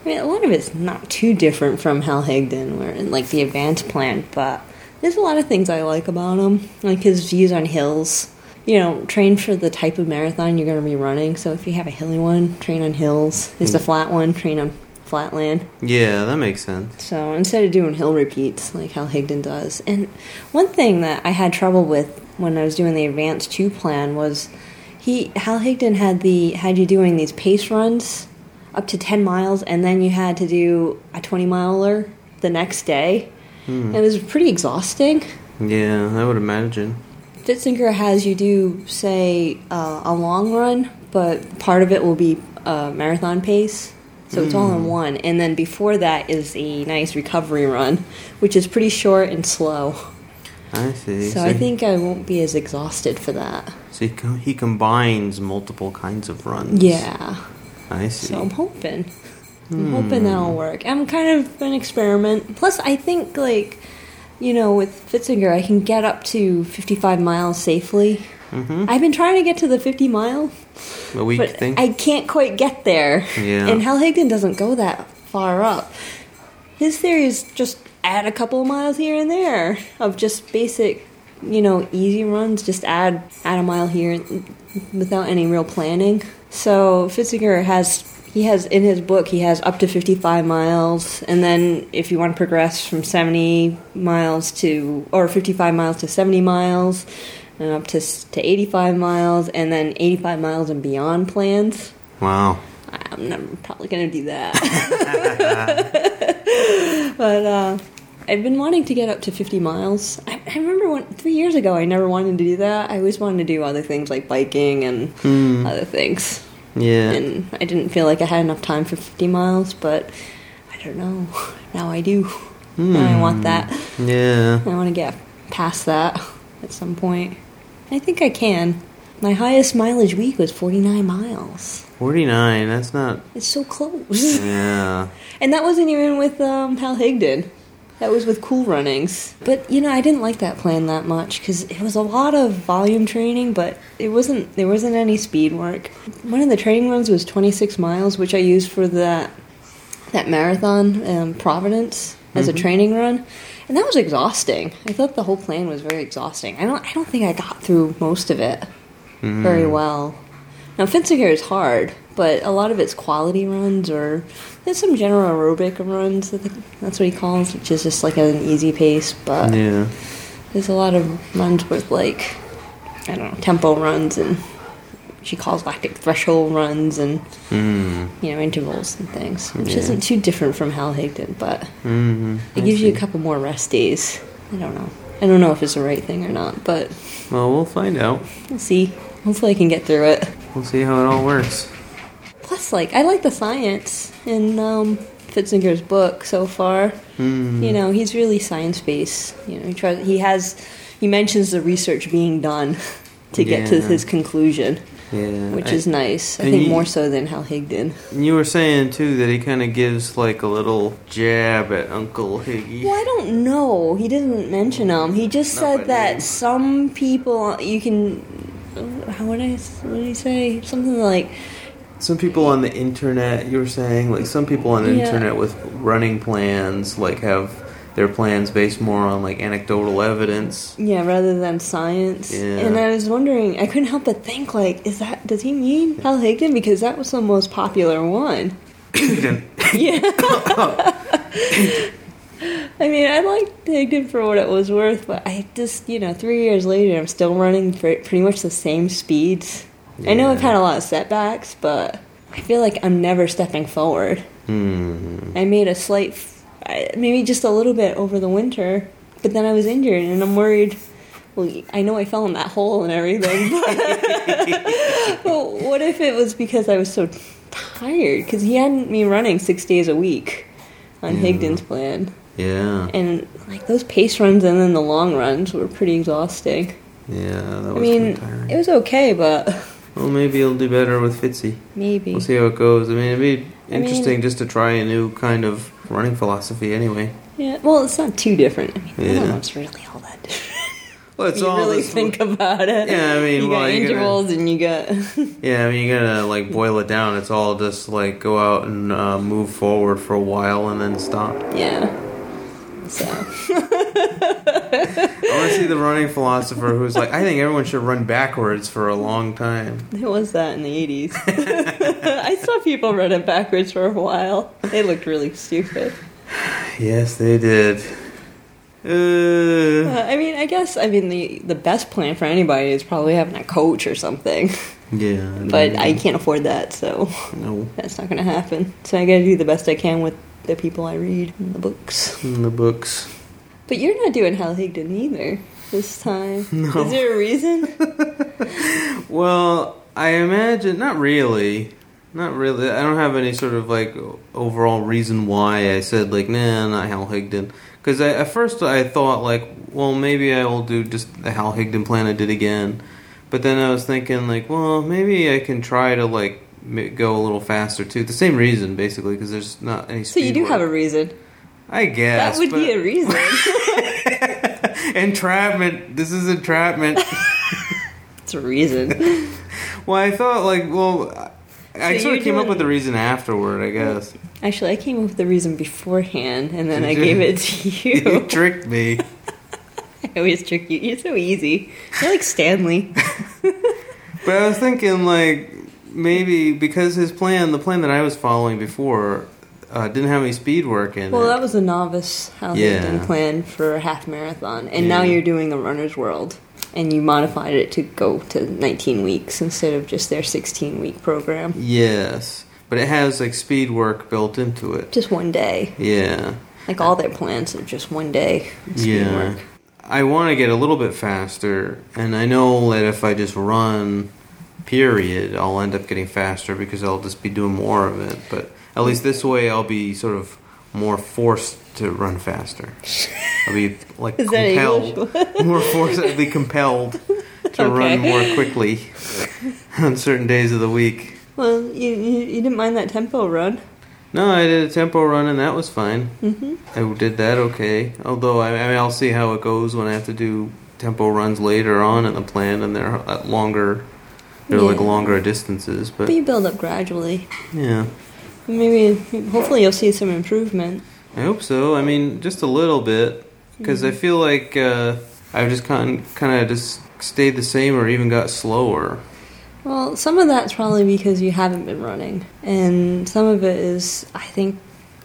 I mean, a lot of it's not too different from Hal Higdon, where like the advanced plan, but there's a lot of things I like about him, like his views on hills. You know, train for the type of marathon you're going to be running. So if you have a hilly one, train on hills. If it's a mm. flat one, train on flat land. Yeah, that makes sense. So instead of doing hill repeats like Hal Higdon does, and one thing that I had trouble with when I was doing the advanced two plan was he Hal Higdon had the had you doing these pace runs up to ten miles, and then you had to do a twenty miler the next day. Hmm. It was pretty exhausting. Yeah, I would imagine. Pfitzinger has you do say uh, a long run, but part of it will be a marathon pace. So it's all in Mm. one. And then before that is a nice recovery run, which is pretty short and slow. I see. So I think I won't be as exhausted for that. so he, co- he combines multiple kinds of runs. Yeah. I see. So I'm hoping. I'm Hmm. hoping that'll work. I'm kind of an experiment. Plus, I think, like, you know, with Pfitzinger, I can get up to 55 miles safely. Mhm. I've been trying to get to the 50 mile, a week but thing. I can't quite get there. Yeah. And Hal Higdon doesn't go that far up. His theory is just add a couple of miles here and there of just basic, you know, easy runs. Just add add a mile here without any real planning. So Pfitzinger has he has in his book he has up to 55 miles and then if you want to progress from 70 miles to or 55 miles to 70 miles and up to to 85 miles and then 85 miles and beyond plans Wow. i'm never probably gonna do that but uh I've been wanting to get up to 50 miles. I, I remember when, three years ago, I never wanted to do that. I always wanted to do other things like biking and Hmm. other things Yeah. and I didn't feel like I had enough time for 50 miles, but I don't know. Now I do. Now I want that. Yeah. I want to get past that at some point. I think I can. My highest mileage week was 49 miles. 49. That's not. It's so close. Yeah. and that wasn't even with um, Hal Higdon. That was with Cool Runnings. But you know, I didn't like that plan that much because it was a lot of volume training, but it wasn't. There wasn't any speed work. One of the training runs was 26 miles, which I used for that that marathon, um, Providence, as a Mhm. training run, and that was exhausting. I thought the whole plan was very exhausting. I don't. I don't think I got through most of it very Mm. well. Now fencing here is hard, but a lot of it's quality runs or there's some general aerobic runs. I think that's what he calls, which is just like at an easy pace. But Yeah. there's a lot of runs with like I don't know tempo runs and she calls lactic threshold runs and Mm. you know intervals and things, which Yeah. isn't too different from Hal Higdon, but Mm-hmm. it gives you a couple more rest days. I don't know. I don't know if it's the right thing or not, but Well, we'll find out. we'll see. Hopefully, I can get through it. We'll see how it all works. Plus, like, I like the science in um, Pfitzinger's book so far. Hmm. You know, he's really science based. You know, he tries. He has. He mentions the research being done to get to his conclusion, Yeah. which I- is nice. I think you- more so than Hal Higdon. You were saying too that he kind of gives like a little jab at Uncle Higgy. Well, I don't know. He didn't mention them. He just Not said that name. some people you can. How would I? What did he say? Something like Some people on the internet, you were saying, like some people on the Yeah. internet with running plans, like have their plans based more on like anecdotal evidence. Yeah, rather than science. Yeah. And I was wondering, I couldn't help but think, like, is that does he mean Hal Higdon? Because that was the most popular one. yeah. I mean, I liked Higdon for what it was worth, but I just, you know, three years later, I'm still running pre- pretty much the same speeds. I know I've had a lot of setbacks, but I feel like I'm never stepping forward. Hmm. I made a slight, maybe just a little bit over the winter, but then I was injured, and I'm worried. Well, I know I fell in that hole and everything, but, but what if it was because I was so tired? Because he had me running six days a week on Yeah. Higdon's plan, Yeah. and like those pace runs and then the long runs were pretty exhausting. Yeah, that I mean, it was okay, but Well, maybe he'll do better with Fitzy. maybe. We'll see how it goes. I mean, it'd be I mean- interesting just to try a new kind of running philosophy anyway. Yeah, well, it's not too different. I mean, I don't Yeah. know, it's really all that different. Well, it's you all really think about it. Yeah, I mean, you well, got you gotta- intervals and you got Yeah, I mean, you gotta like boil it down. It's all just like go out and uh, move forward for a while and then stop. yeah. So I want to see the running philosopher who's like, I think everyone should run backwards for a long time. It was that in the eighties. I saw people running backwards for a while. They looked really stupid. Yes, they did. Uh, Uh, I mean, I guess I mean the the best plan for anybody is probably having a coach or something. yeah, But I can't afford that, so no that's not going to happen. So I got to do the best I can with the people I read in the books. in the books. But you're not doing Hal Higdon either this time. No. Is there a reason? Well, I imagine not really, not really. I don't have any sort of like overall reason why I said like nah, not Hal Higdon. Because at first I thought like, well, maybe I will do just the Hal Higdon plan I did again. But then I was thinking like, well, maybe I can try to like go a little faster too. The same reason basically, because there's not any. So you do work. have a reason. I guess that would be a reason. entrapment. This is entrapment. it's a reason. well, I thought like, well, I- I sort of came up with the reason afterward. I guess Actually, I came up with the reason beforehand, and then I you? gave it to you. you tricked me. I always trick you. You're so easy. You're like Stanley. But I was thinking like maybe because his plan, the plan that I was following before, uh, didn't have any speed work in Well, it. that was a novice Hal Yeah. Plan for a half marathon, and now Yeah. you're doing the Runner's World, and you modified it to go to 19 weeks instead of just their 16 week program. yes, but it has like speed work built into it. Just one day. Yeah. Like all their plans are just one day speed yeah. work. I want to get a little bit faster, and I know that if I just run, period, I'll end up getting faster because I'll just be doing more of it. But at least this way, I'll be sort of more forced to run faster. I'll be like compelled, more forced. I'll be compelled to run more quickly on certain days of the week. Well, you, you, you didn't mind that tempo run. No, I did a tempo run and that was fine. hmm I did that okay. Although I, I mean, I'll see how it goes when I have to do tempo runs later on in the plan, and they're at longer. They're like longer distances, but But you build up gradually. yeah, Maybe, hopefully, you'll see some improvement. I hope so. I mean, just a little bit, because I Mhm. feel like uh, I've just kind kind of just stayed the same or even got slower. Well, some of that's probably because you haven't been running, and some of it is, I think.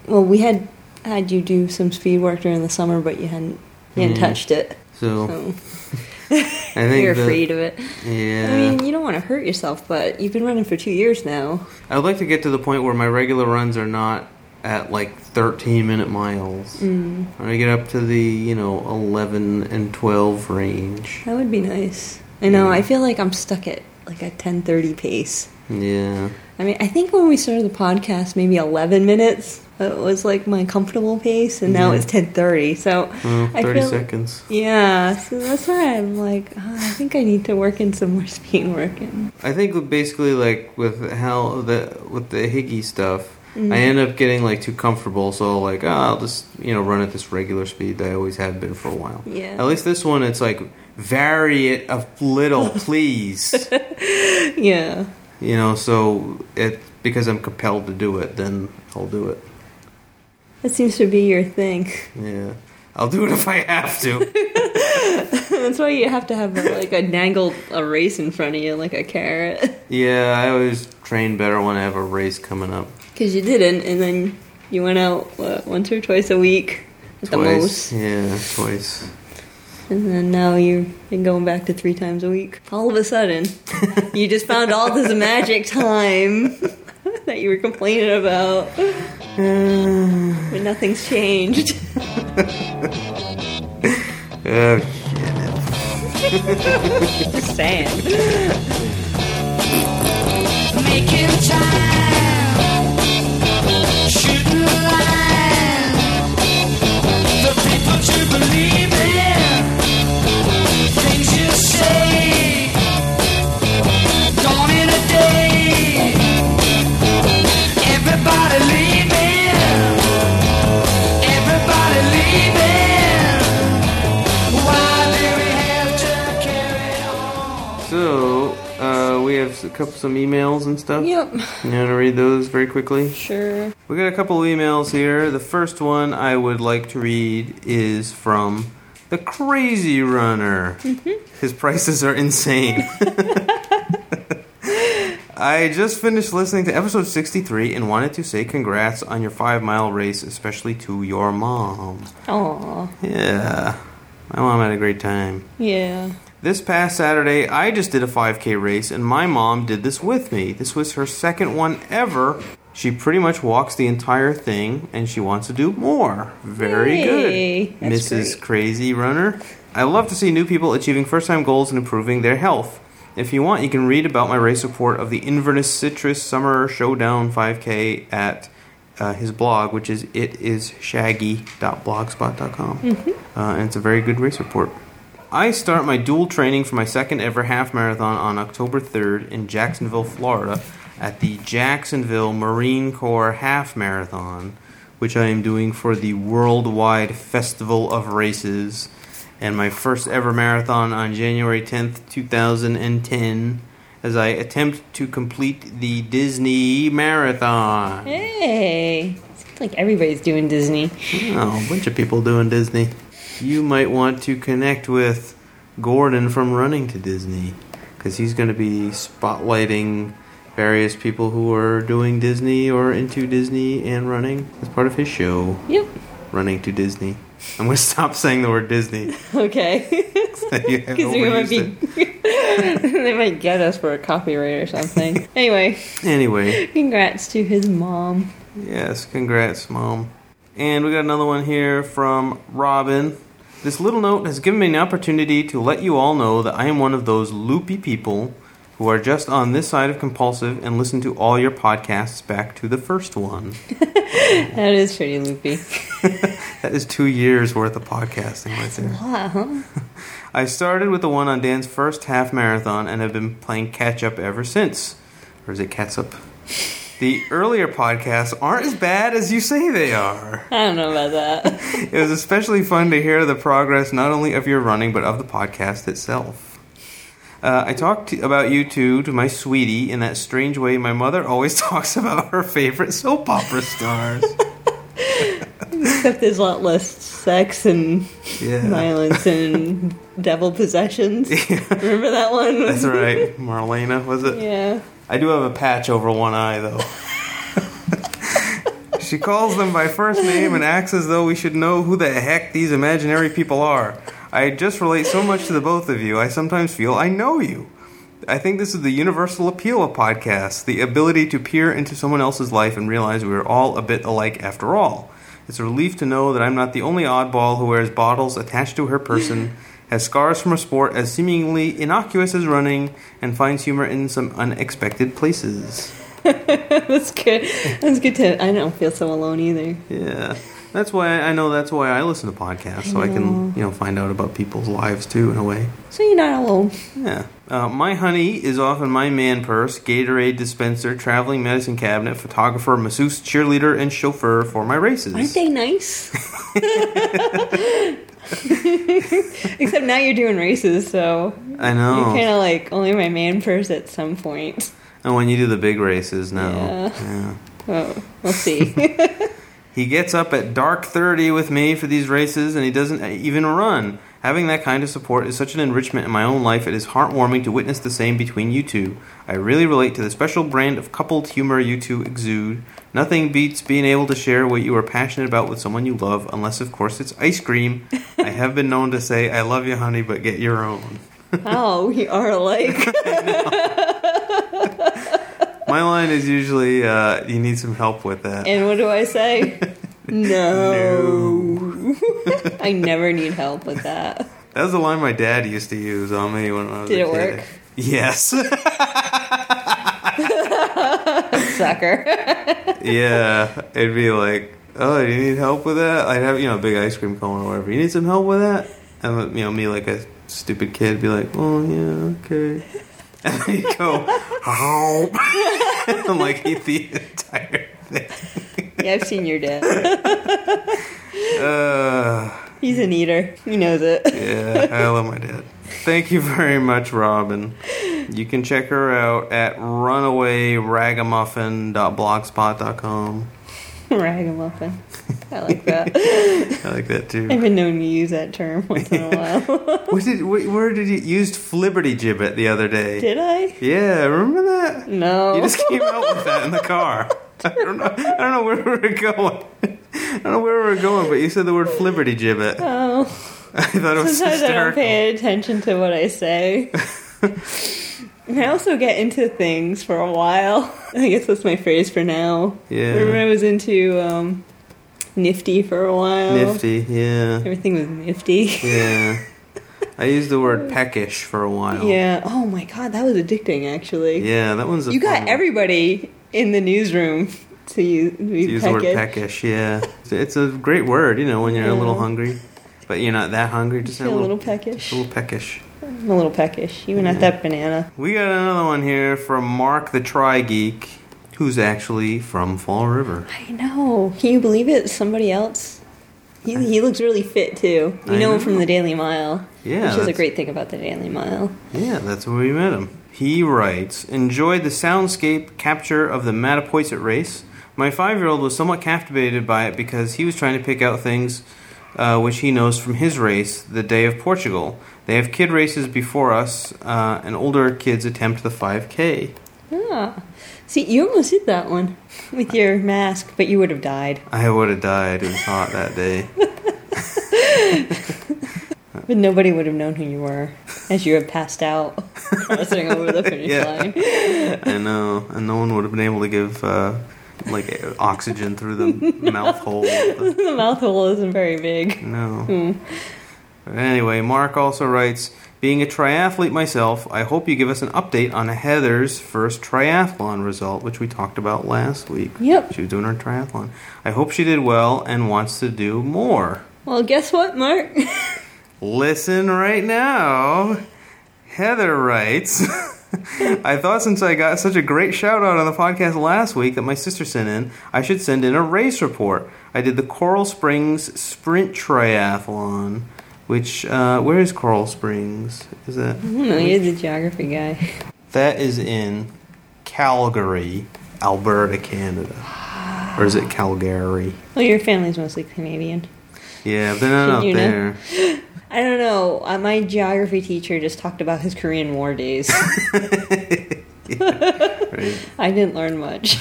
Well, we had had you do some speed work during the summer, but you hadn't you hadn't Yeah. touched it. So So I think you're that- afraid of it. Yeah, I mean, you don't want to hurt yourself, but you've been running for two years now. I'd like to get to the point where my regular runs are not at like 13 minute miles. Mm. I want to get up to the you know 11 and 12 range. That would be nice. I know. I feel like I'm stuck at like a 10:30 pace. Yeah. I mean, I think when we started the podcast, maybe 11 minutes uh, was like my comfortable pace, and now Yeah. it's 10:30. So Oh, I 30 feel- seconds. Yeah, so that's why I'm like, oh, I think I need to work in some more speed work. And, I think basically like with how the with the Higgy stuff, Mhm. I end up getting like too comfortable. So like, oh, I'll just you know run at this regular speed that I always have been for a while. Yeah. At least this one, it's like vary it a little, please. yeah. you know, so it because I'm compelled to do it, then I'll do it. That seems to be your thing. Yeah. I'll do it if I have to. that's why you have to have like a dangled a race in front of you, like a carrot. yeah, I always train better when I have a race coming up. Because you didn't, and then you went out what, once or twice a week at the most. Yeah, twice. And then now you've been going back to three times a week. All of a sudden, you just found all this magic time that you were complaining about. but nothing's changed. Oh, just saying. Making time, stuff. Yep. You want to read those very quickly? Sure. We got a couple of emails here. The first one I would like to read is from the Crazy Runner. Mm-hmm. His prices are insane. I just finished listening to episode 63 and wanted to say congrats on your five mile race, especially to your mom. Aw. Yeah, my mom had a great time. Yeah. This past Saturday, I just did a 5K race, and my mom did this with me. This was her second one ever. She pretty much walks the entire thing, and she wants to do more. Very Hey, good, Mrs. great. Crazy Runner. I love to see new people achieving first time goals and improving their health. If you want, you can read about my race report of the Inverness Citrus Summer Showdown 5K at uh, his blog, which is itishshaggy.blogspot.com. Mhm. Uh, and it's a very good race report. I start my dual training for my second ever half marathon on October 3rd in Jacksonville, Florida, at the Jacksonville Marine Corps Half Marathon, which I am doing for the Worldwide Festival of Races, and my first ever marathon on January 10th, 2010, as I attempt to complete the Disney Marathon. Hey. Seems like everybody's doing Disney. Oh, a bunch of people doing Disney. You might want to connect with Gordon from Running to Disney because he's going to be spotlighting various people who are doing Disney or into Disney and running as part of his show. Yep. Running to Disney. I'm going to stop saying the word Disney. Okay. Because we might be. they might get us for a copyright or something. anyway. Anyway, congrats to his mom. yes, congrats, Mom. And we got another one here from Robin. This little note has given me an opportunity to let you all know that I am one of those loopy people who are just on this side of compulsive and listen to all your podcasts back to the first one. That is pretty loopy. That is two years worth of podcasting right there. Wow. I started with the one on Dan's first half marathon and have been playing catch up ever since. Or is it catsup? The earlier podcasts aren't as bad as you say they are. I don't know about that. It was especially fun to hear the progress not only of your running but of the podcast itself. Uh, I talked to, about you two to my sweetie in that strange way my mother always talks about her favorite soap opera stars. Except there's a lot less sex and Yeah. violence and devil possessions. Remember that one? That's right. Marlena, was it? Yeah. I do have a patch over one eye, though. she calls them by first name and acts as though we should know who the heck these imaginary people are. I just relate so much to the both of you, I sometimes feel I know you. I think this is the universal appeal of podcasts the ability to peer into someone else's life and realize we are all a bit alike after all. It's a relief to know that I'm not the only oddball who wears bottles attached to her person, has scars from a sport as seemingly innocuous as running, and finds humor in some unexpected places. that's good. That's good to. I don't feel so alone either. Yeah. That's why I know that's why I listen to podcasts, so I can, you know, find out about people's lives too in a way. So you're not alone. Yeah. Uh, my honey is often my man purse, Gatorade dispenser, traveling medicine cabinet, photographer, masseuse, cheerleader, and chauffeur for my races. Aren't they nice? Except now you're doing races, so I know. you're kind of like only my man purse at some point. And when you do the big races now. Yeah. yeah. Oh, we'll see. He gets up at dark 30 with me for these races and he doesn't even run. Having that kind of support is such an enrichment in my own life, it is heartwarming to witness the same between you two. I really relate to the special brand of coupled humor you two exude. Nothing beats being able to share what you are passionate about with someone you love, unless, of course, it's ice cream. I have been known to say, I love you, honey, but get your own. oh, we are alike. My line is usually, uh, you need some help with that. and what do I say? No. I never need help with that. That was the line my dad used to use on me when I was Did a it kid. work? Yes. Sucker. yeah, it'd be like, oh, do you need help with that? I'd have you know a big ice cream cone or whatever. You need some help with that? And you know me like a stupid kid be like, oh yeah, okay. And then you go, help, and like eat the entire thing. Yeah, I've seen your dad. Uh, He's an eater. He knows it. yeah, I love my dad. Thank you very much, Robin. You can check her out at runawayragamuffin.blogspot.com. Ragamuffin. I like that. I like that too. I've been known to use that term once in a while. What did, wh- where did you used Flibberty Gibbet the other day? Did I? Yeah, remember that? No. You just came out with that in the car. I don't know. I don't know where we're going. I don't know where we were going, but you said the word Flibberty Gibbet. Oh. I thought it was Sometimes I don't pay attention to what I say. and I also get into things for a while. I guess that's my phrase for now. Yeah. Remember I was into um, Nifty for a while? Nifty, yeah, Everything was nifty. yeah. I used the word peckish for a while. Yeah. Oh my god, that was addicting actually. Yeah, that one's a You fun got one. everybody in the newsroom to use, to use the word peckish. Yeah, it's, a great word. You know, when you're a little hungry, but you're not that hungry. Just a Feel a little, little peckish. a little peckish. I'm a little peckish, even at that banana. We got another one here from Mark the Tri Geek, who's actually from Fall River. I know. Can you believe it? Somebody else. He, he looks really fit too. You I know, him from the Daily Mile. Yeah, which is a great thing about the Daily Mile. Yeah, that's where we met him. He writes, enjoyed the soundscape capture of the Mattapoisett race. My five-year-old was somewhat captivated by it because he was trying to pick out things uh, which he knows from his race, the Day of Portugal. They have kid races before us, uh, and older kids attempt the 5K. Ah. See, you almost did that one with your mask, but you would have died. I would have died. It was hot that day. But nobody would have known who you were as you had passed out crossing over the finish Yeah. line. I know, and no one would have been able to give uh, like oxygen through the mouth hole. the mouth hole isn't very big. No. Hmm. But anyway, Mark also writes, being a triathlete myself, I hope you give us an update on Heather's first triathlon result, which we talked about last week. Yep. She was doing her triathlon. I hope she did well and wants to do more. Well, guess what, Mark? Listen right now. Heather writes, I thought since I got such a great shout out on the podcast last week that my sister sent in, I should send in a race report. I did the Coral Springs Sprint Triathlon, which, uh, where is Coral Springs? Is that? I don't know, you're the geography guy. That is in Calgary, Alberta, Canada. Or is it Calgary? Well, your family's mostly Canadian. Yeah, they're not out there. I don't know. Uh, my geography teacher just talked about his Korean War days. I didn't learn much.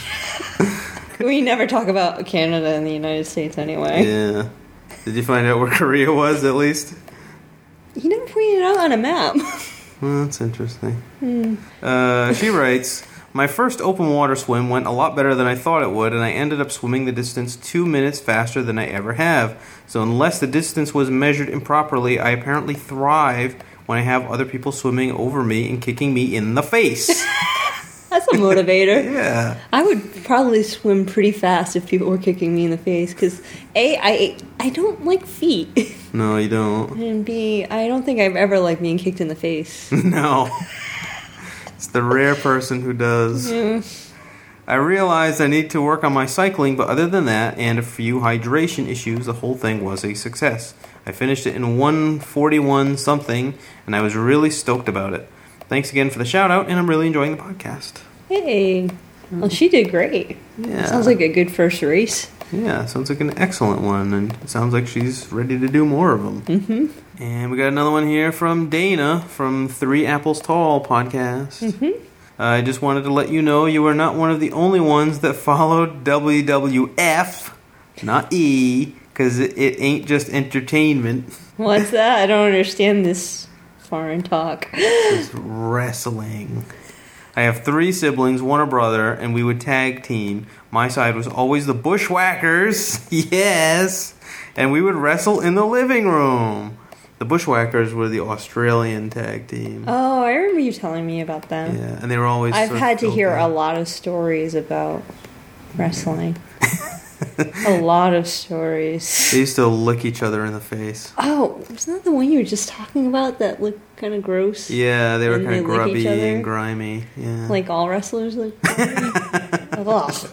we never talk about Canada and the United States anyway. Yeah. Did you find out where Korea was at least? He never pointed it out on a map. Well, that's interesting. Hmm. Uh, she writes, My first open water swim went a lot better than I thought it would, and I ended up swimming the distance two minutes faster than I ever have. So, unless the distance was measured improperly, I apparently thrive when I have other people swimming over me and kicking me in the face. That's a motivator. yeah. I would probably swim pretty fast if people were kicking me in the face because a I I don't like feet No, you don't. and b I don't think I've ever liked being kicked in the face. no. It's the rare person who does. Yeah. I realized I need to work on my cycling, but other than that and a few hydration issues, the whole thing was a success. I finished it in 141 something, and I was really stoked about it. Thanks again for the shout out, and I'm really enjoying the podcast. Hey, well she did great. Yeah. Sounds like a good first race. Yeah, sounds like an excellent one, and it sounds like she's ready to do more of them. Mm-hmm. And we got another one here from Dana from Three Apples Tall podcast. Mm-hmm. I just wanted to let you know you are not one of the only ones that followed WWF, not E, because it, it ain't just entertainment. What's that? I don't understand this foreign talk. Wrestling. I have three siblings, one a brother, and we would tag team. My side was always the Bushwhackers, yes, and we would wrestle in the living room. The Bushwhackers were the Australian tag team. Oh, I remember you telling me about them. Yeah, and they were always. I've had to hear a lot of stories about wrestling. a lot of stories. They used to lick each other in the face. Oh, wasn't that the one you were just talking about that looked kind of gross? Yeah, they were kind they of grubby and grimy. Yeah. Like all wrestlers look. Ugh.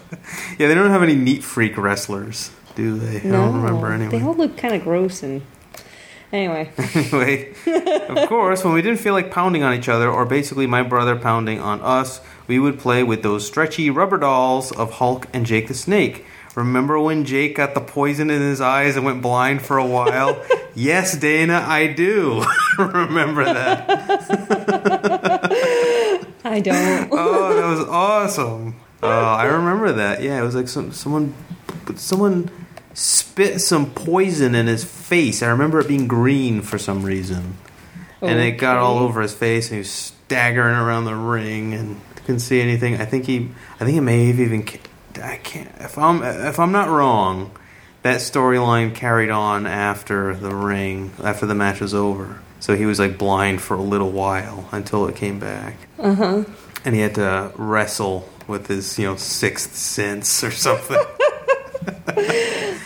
yeah, they don't have any neat freak wrestlers, do they? No, I don't remember They anyway. all look kind of gross and. Anyway. anyway, of course, when we didn't feel like pounding on each other, or basically my brother pounding on us, we would play with those stretchy rubber dolls of Hulk and Jake the Snake. Remember when Jake got the poison in his eyes and went blind for a while? yes, Dana, I do. Remember that. I don't. oh, that was awesome. Oh, I remember that. Yeah, it was like some someone someone spit some poison in his face. I remember it being green for some reason, and it got all over his face. And he was staggering around the ring and couldn't see anything. I think he, I think it may have even. I can't. If I'm if I'm not wrong, that storyline carried on after the ring after the match was over. So he was like blind for a little while until it came back Uh huh. and he had to wrestle with his, you know, sixth sense or something.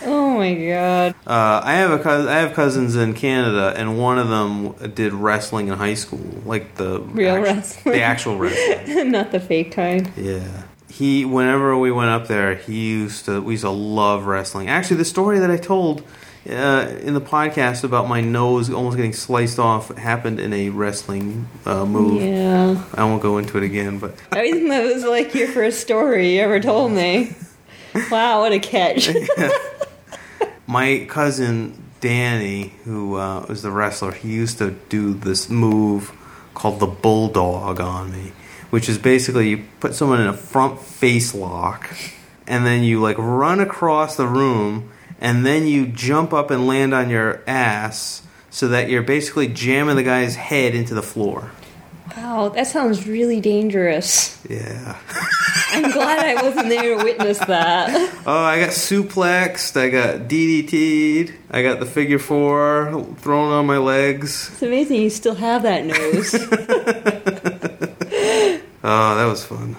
Oh my god. uh, I have a cous- I have cousins in Canada, and one of them did wrestling in high school, like the Real actu- wrestling. the actual wrestling. Not the fake kind. Yeah. He, whenever we went up there, he used to. We used to love wrestling. Actually, the story that I told uh, in the podcast about my nose almost getting sliced off happened in a wrestling uh, move. Yeah. I won't go into it again, but I think that was like your first story you ever told me. Wow, what a catch. my cousin Danny, who uh, was the wrestler, he used to do this move called the bulldog on me, which is basically you put someone in a front face lock, and then you like run across the room, and then you jump up and land on your ass, so that you're basically jamming the guy's head into the floor. Wow, that sounds really dangerous. Yeah. I'm glad I wasn't there to witness that. Oh, I got suplexed. I got DDT'd. I got the figure four thrown on my legs. It's amazing you still have that nose. Oh, that was fun.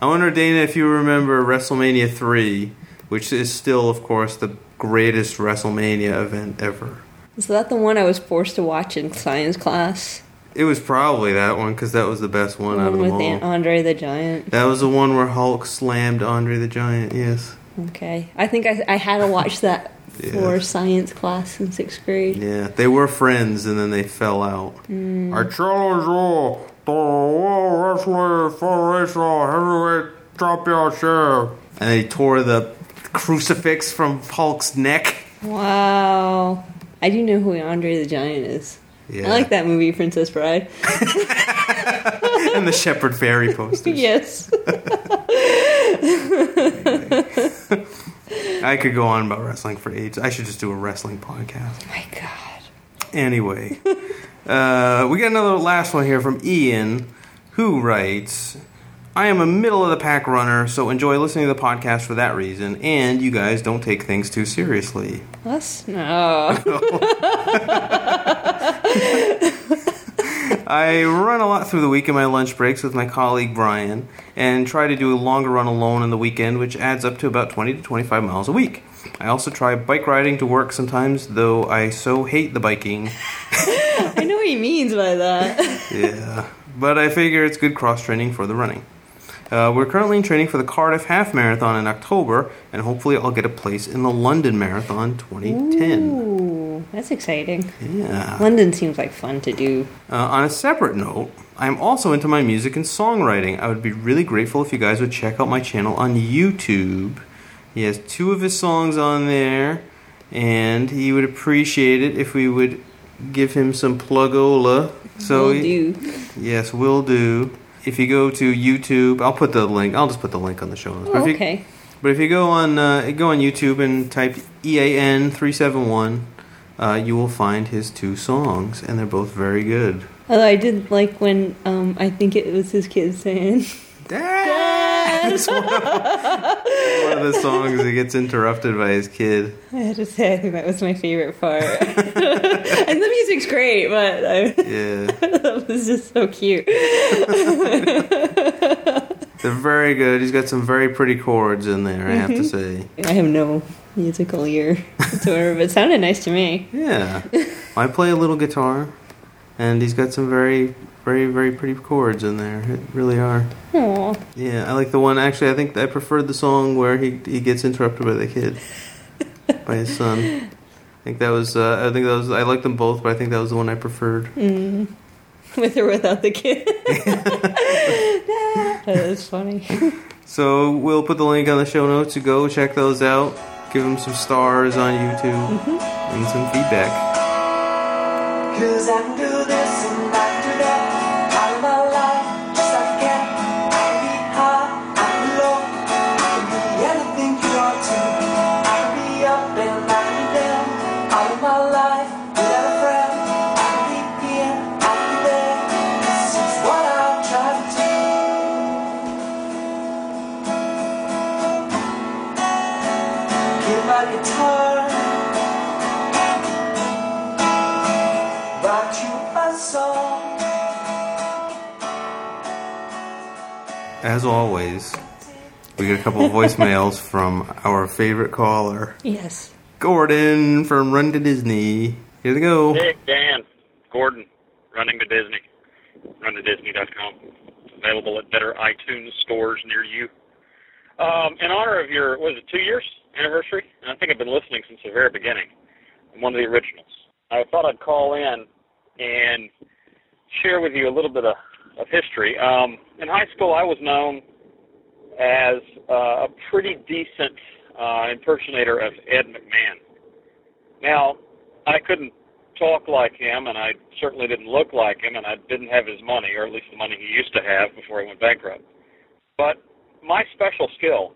I wonder, Dana, if you remember WrestleMania 3, which is still, of course, the greatest WrestleMania event ever. Is that the one I was forced to watch in science class? It was probably that one because that was the best one out of One them with all. Aunt Andre the Giant. That was the one where Hulk slammed Andre the Giant. Yes. Okay. I think I, I had to watch that for Yeah. science class in sixth grade. Yeah, they were friends and then they fell out. Mm. I challenge you, the World Wrestling Federation Heavyweight Championship. And they tore the crucifix from Hulk's neck. Wow. I do know who Andre the Giant is. Yeah. I like that movie, Princess Bride. and the Shepard Fairey posters. yes. I could go on about wrestling for ages. I should just do a wrestling podcast. Oh my God. Anyway, uh, we got another last one here from Ian, who writes, "I am a middle of the pack runner, so enjoy listening to the podcast for that reason. And you guys don't take things too seriously. Us? No. I run a lot through the week in my lunch breaks with my colleague Brian, and try to do a longer run alone on the weekend, which adds up to about 20 to 25 miles a week. I also try bike riding to work sometimes, though I so hate the biking." I know what he means by that. yeah, but I figure it's good cross training for the running. Uh, we're currently in training for the Cardiff Half Marathon in October, and hopefully I'll get a place in the London Marathon 2010. Ooh, that's exciting. Yeah. London seems like fun to do. Uh, on a separate note, I'm also into my music and songwriting. I would be really grateful if you guys would check out my channel on YouTube. He has two of his songs on there, and he would appreciate it if we would give him some plugola. So Will do. Yes, will do. If you go to YouTube, I'll put the link. I'll just put the link on the show notes. Oh, But if you- okay. but if you go on uh, go on YouTube and type EAN three seven one, uh, you will find his two songs, and they're both very good. Although I did like when um, I think it was his kid saying, Dad! One of the songs he gets interrupted by his kid. I had to say, I think that was my favorite part. and the music's great, but I, Yeah, that was just so cute. they're very good. He's got some very pretty chords in there. I have to Mhm. say. I have no musical ear whatsoever, but it sounded nice to me. Yeah, I play a little guitar, and he's got some very, very, very pretty chords in there. It really are. Aw. Yeah, I like the one. Actually, I think I preferred the song where he he gets interrupted by the kid, by his son. I think that was. Uh, I think that was. I like them both, but I think that was the one I preferred. Mm. With or without the kid. that is funny. So we'll put the link on the show notes. You go check those out. Give them some stars on YouTube and some feedback. As always, we get a couple of voicemails from our favorite caller, Yes. Gordon from Run to Disney. Here they go. Hey, Dan. Gordon, running to Disney. RunToDisney.com. Available at better iTunes stores near you. Um, in honor of your, was it two years anniversary? And I think I've been listening since the very beginning. I'm one of the originals. I thought I'd call in and share with you a little bit of, of history. Um, in high school, I was known as uh, a pretty decent uh, impersonator of Ed McMahon. Now, I couldn't talk like him, and I certainly didn't look like him, and I didn't have his money, or at least the money he used to have before he went bankrupt. But my special skill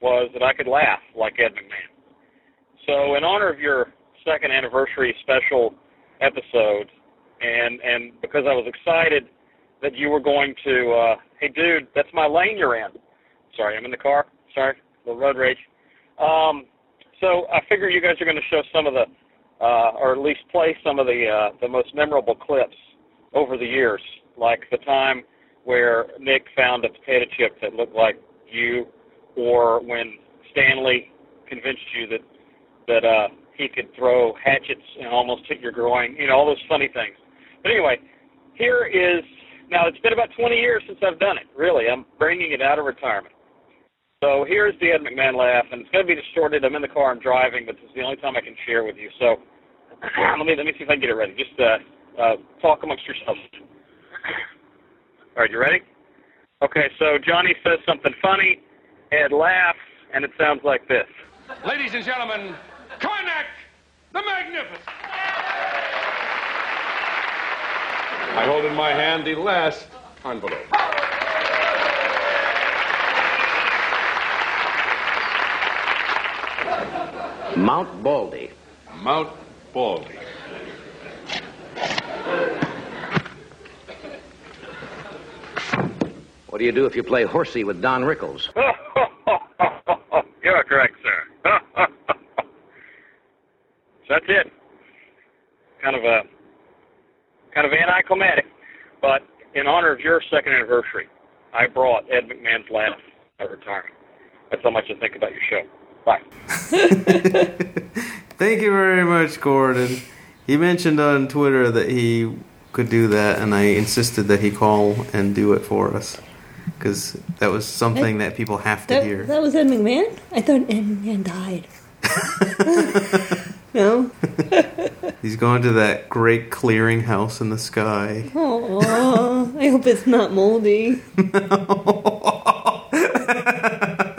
was that I could laugh like Ed McMahon. So, in honor of your second anniversary special episode, and and because I was excited that you were going to, uh, hey, dude, that's my lane you're in. Sorry, I'm in the car. Sorry, little road rage. Um, so I figure you guys are going to show some of the, uh, or at least play some of the uh, the most memorable clips over the years, like the time where Nick found a potato chip that looked like you, or when Stanley convinced you that that uh, he could throw hatchets and almost hit your groin. You know, all those funny things. But anyway, here is now. It's been about 20 years since I've done it. Really, I'm bringing it out of retirement. So here's the Ed McMahon laugh, and it's going to be distorted. I'm in the car, I'm driving, but this is the only time I can share with you. So let me let me see if I can get it ready. Just uh, uh, talk amongst yourselves. All right, you ready? Okay, so Johnny says something funny, Ed laughs, and it sounds like this. Ladies and gentlemen, Karnak the Magnificent. I hold in my hand the last envelope. Mount Baldy. Mount Baldy. What do you do if you play horsey with Don Rickles? You're correct, sir. so that's it. Kind of a kind of anticlimactic, but in honor of your second anniversary, I brought Ed McMahon's laugh at retirement. That's how much I think about your show. Bye. Thank you very much, Gordon. He mentioned on Twitter that he could do that, and I insisted that he call and do it for us because that was something that people have to That, hear. that was Ed McMahon? I thought Ed McMahon died. no? He's going to that great clearinghouse in the sky. Oh, I hope it's not moldy.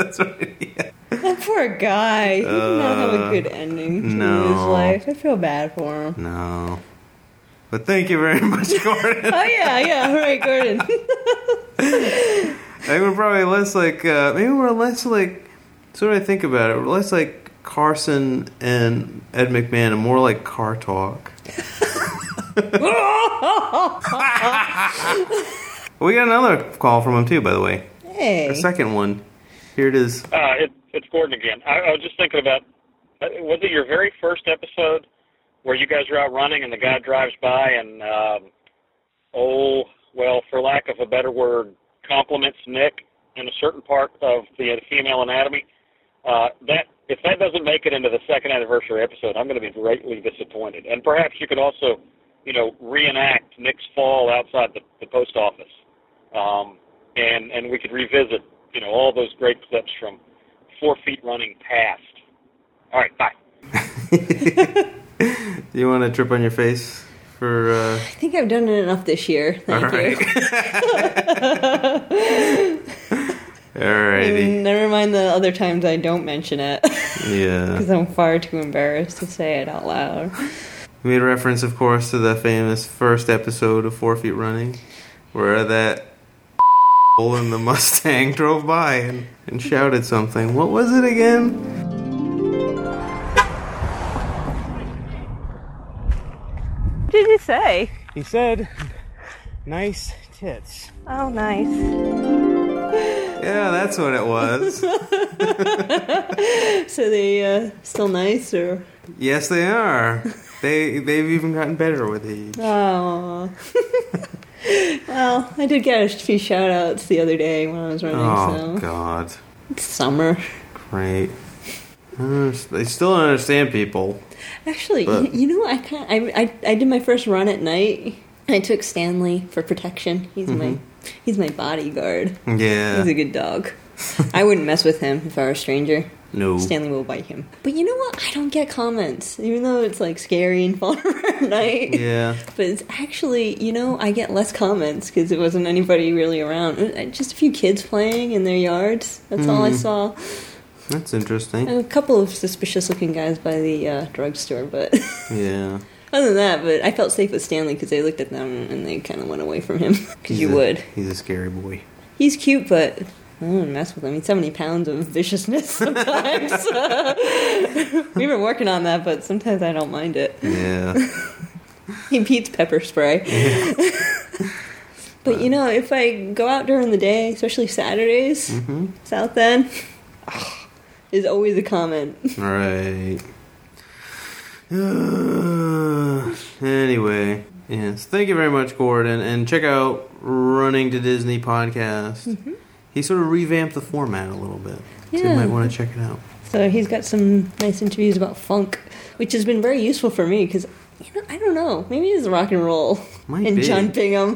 That poor guy. He did not have a Uh, good ending to his life. I feel bad for him. No. But thank you very much, Gordon. oh, yeah, yeah. right, Gordon. I think we're probably less like uh, maybe we're less like. So what I think about it, we're less like Carson and Ed McMahon, and more like car talk. We got another call from him too, by the way. Hey. A second one. Here it is. Uh, it, it's Gordon again. I, I was just thinking about uh, was it your very first episode where you guys are out running and the guy drives by and um, oh well, for lack of a better word, compliments Nick in a certain part of the, female anatomy. Uh, that if that doesn't make it into the second anniversary episode, I'm going to be greatly disappointed. And perhaps you could also, you know, reenact Nick's fall outside the, the post office, um, and and we could revisit, you know, all those great clips from four feet running past. All right, bye. Do you want to trip on your face for? Uh, I think I've done it enough this year. Thank All right. you. Alrighty. Mm, Never mind the other times I don't mention it. Yeah. Because I'm far too embarrassed to say it out loud. We made reference, of course, to the famous first episode of Four Feet Running, where that bull in the Mustang drove by and, and shouted something. What was it again? What did he say? He said, nice tits. Oh, nice. Yeah, that's what it was. so they uh, still nice or? yes, they are. They they've even gotten better with age. Oh. well, I did get a few shout outs the other day when I was running, Oh so. God, It's summer. great. They still don't understand people. Actually, But- you, know, I, kind I, I I did my first run at night. I took Stanley for protection. He's my Mhm. He's my bodyguard. Yeah. he's a good dog. I wouldn't mess with him if I were a stranger. No. Stanley will bite him. But you know what? I don't get comments, even though it's like scary and fun at night. Yeah. But it's actually, you know, I get less comments because it wasn't anybody really around. Uh, Just a few kids playing in their yards. That's all I Mhm. saw. That's interesting. And a couple of suspicious looking guys by the uh, drugstore, but Yeah. Other than that, but I felt safe with Stanley because I looked at them and they kind of went away from him because you a- would. He's a scary boy. He's cute, but I don't mess with him. He's 70 pounds of viciousness sometimes. We've been working on that, but sometimes I don't mind it. Yeah. He beats pepper spray. but you know, if I go out during the day, especially Saturdays, Mhm. South End, is always a comment. Right. anyway, yes. Thank you very much, Gordon, and check out Running to Disney podcast. Mhm. He sort of revamped the format a little bit, so you might want to check it out. So he's got some nice interviews about funk, which has been very useful for me because you know I don't know maybe it's rock and roll Might and be. John Bingham,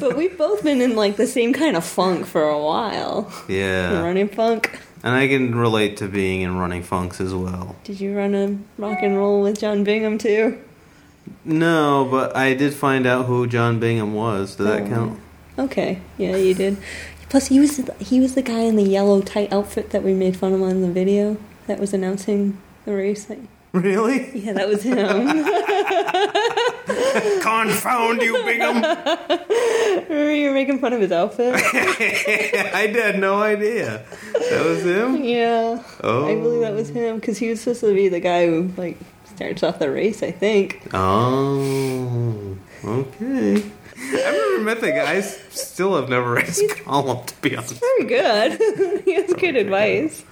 but we've both been in like the same kind of funk for a while. Yeah, Running funk. And I can relate to being in Running Funks as well. Did you run a rock and roll with John Bingham too? No, but I did find out who John Bingham was. Does that Oh. count? Okay, yeah, you did. Plus, he was he was the guy in the yellow tight outfit that we made fun of on the video that was announcing the race. Really? yeah, that was him. Confound you, Bingham! Remember you were making fun of his outfit? I had no idea. That was him? Yeah. Oh. I believe that was him because he was supposed to be the guy who like starts off the race. I think. Oh, okay. I've never met the guy. I still have never read his column, to be honest. Very good. he has good advice.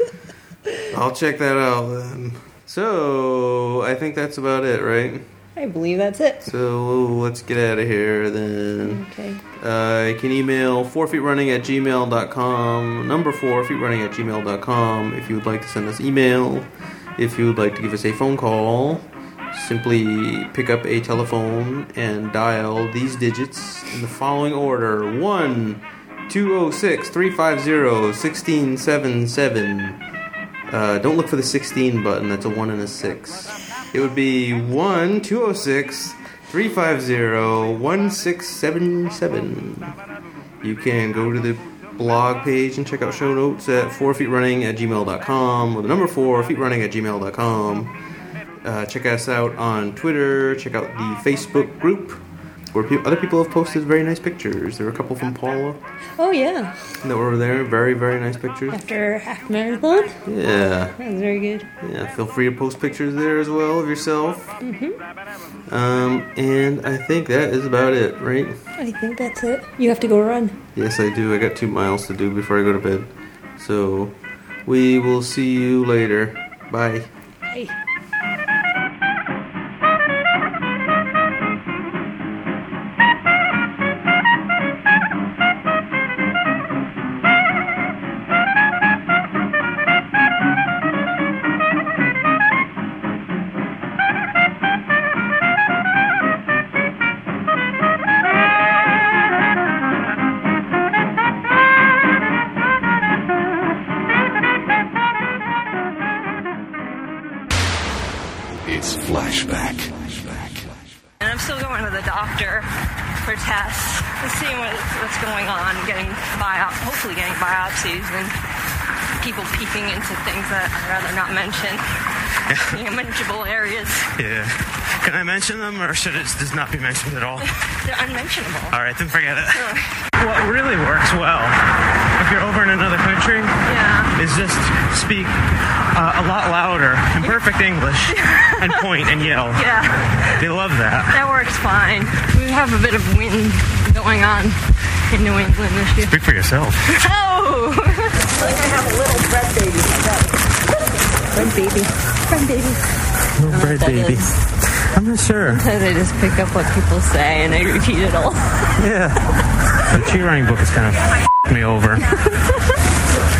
I'll check that out then. So, I think that's about it, right? I believe that's it. So, let's get out of here then. Okay. Uh, you can email 4feetrunning at gmail.com, number 4 feetrunning at gmail.com if you would like to send us email. If you would like to give us a phone call, simply pick up a telephone and dial these digits in the following order 1 206 350 1677. Uh, don't look for the 16 button, that's a 1 and a 6. It would be 1 206 350 1677. You can go to the blog page and check out show notes at 4feetrunning at gmail.com or the number 4 feetrunning at gmail.com. Uh, check us out on Twitter, check out the Facebook group where pe- other people have posted very nice pictures. There were a couple from Paula Oh yeah. that were there, very, very nice pictures. After half marathon. Yeah. That was very good. Yeah, feel free to post pictures there as well of yourself. hmm Um, and I think that is about it, right? I think that's it. You have to go run. Yes, I do. I got two miles to do before I go to bed. So, we will see you later. Bye. Bye. Mention them, or should it just not be mentioned at all? They're unmentionable. All right, then forget it. What really works well, if you're over in another country, Yeah. is just speak uh, a lot louder in perfect English and point and yell. Yeah. They love that. That works fine. We have a bit of wind going on in New England this year. Speak for yourself. Oh! like I have a little bread baby. Friend baby. Friend baby. Little bread that baby. I'm not sure. Sometimes I just pick up what people say and I repeat it all. Yeah. The Chi Running book is kind of me over.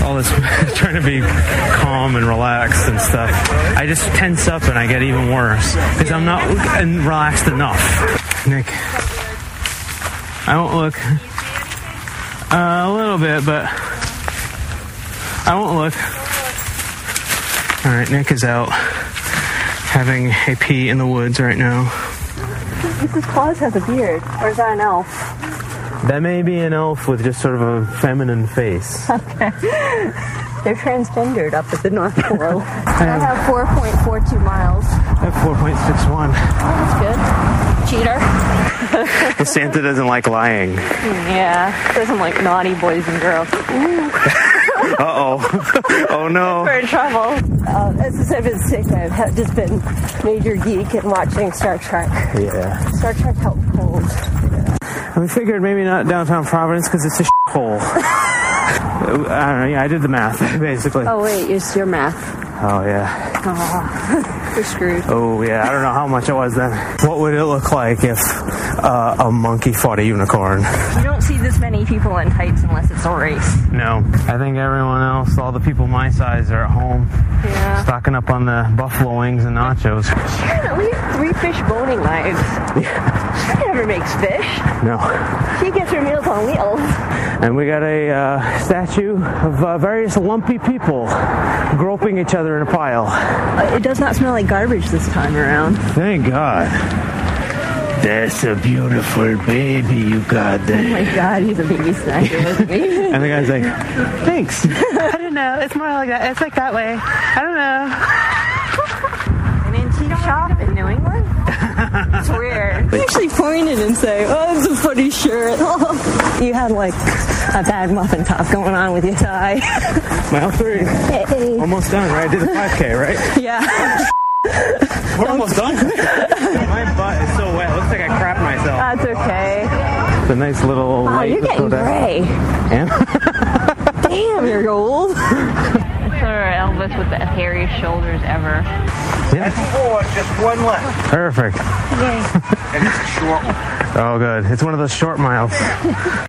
All this trying to be calm and relaxed and stuff. I just tense up and I get even worse because I'm not and relaxed enough. Nick, I won't look. Uh, a little bit, but I won't look. All right, Nick is out having a pee in the woods right now. Mrs. Claus has a beard. Or is that an elf? That may be an elf with just sort of a feminine face. Okay. They're transgendered up at the North Pole. I have 4.42 miles. I have 4.61. That's good. Cheater. But Santa doesn't like lying. yeah. Doesn't like naughty boys and girls. Uh oh. oh no. We're in trouble. Uh, as I've been sick, I've just been major geek and watching Star Trek. Yeah. Star Trek helped cold. And we figured maybe not downtown Providence because it's a hole. I don't know. Yeah, I did the math basically. Oh wait, it's your math. Oh yeah. Oh, we're screwed. Oh yeah. I don't know how much it was then. What would it look like if uh, a monkey fought a unicorn? You don't see this many people in tights unless it's a race. No. I think everyone else, all the people my size, are at home Yeah. stocking up on the buffalo wings and nachos. At least three fish boning knives. She never makes fish. No. She gets her meals on wheels. And we got a uh, statue of uh, various lumpy people groping each other in a pile. Uh, it does not smell like garbage this time around. Thank God. That's a beautiful baby you got there. Oh my god, he's a baby snacker, isn't he? And the guy's like, thanks. I don't know. It's more like that. It's like that way. I don't know. An antique shop in New England? I actually pointed and say, "Oh, it's a funny shirt." you had like a bad muffin top going on with your tie. Mile three. Hey. Almost done, right? I did the 5K, right? Yeah. We're almost done. My butt is so wet. It looks like I crapped myself. That's okay. It's a nice little Wow, light you're getting down. gray. Yeah? Damn, you're old. Sir Elvis with the hairiest shoulders ever. Yeah. four, just one left. Perfect. Yay. and it's a short one. Oh, good. It's one of those short miles.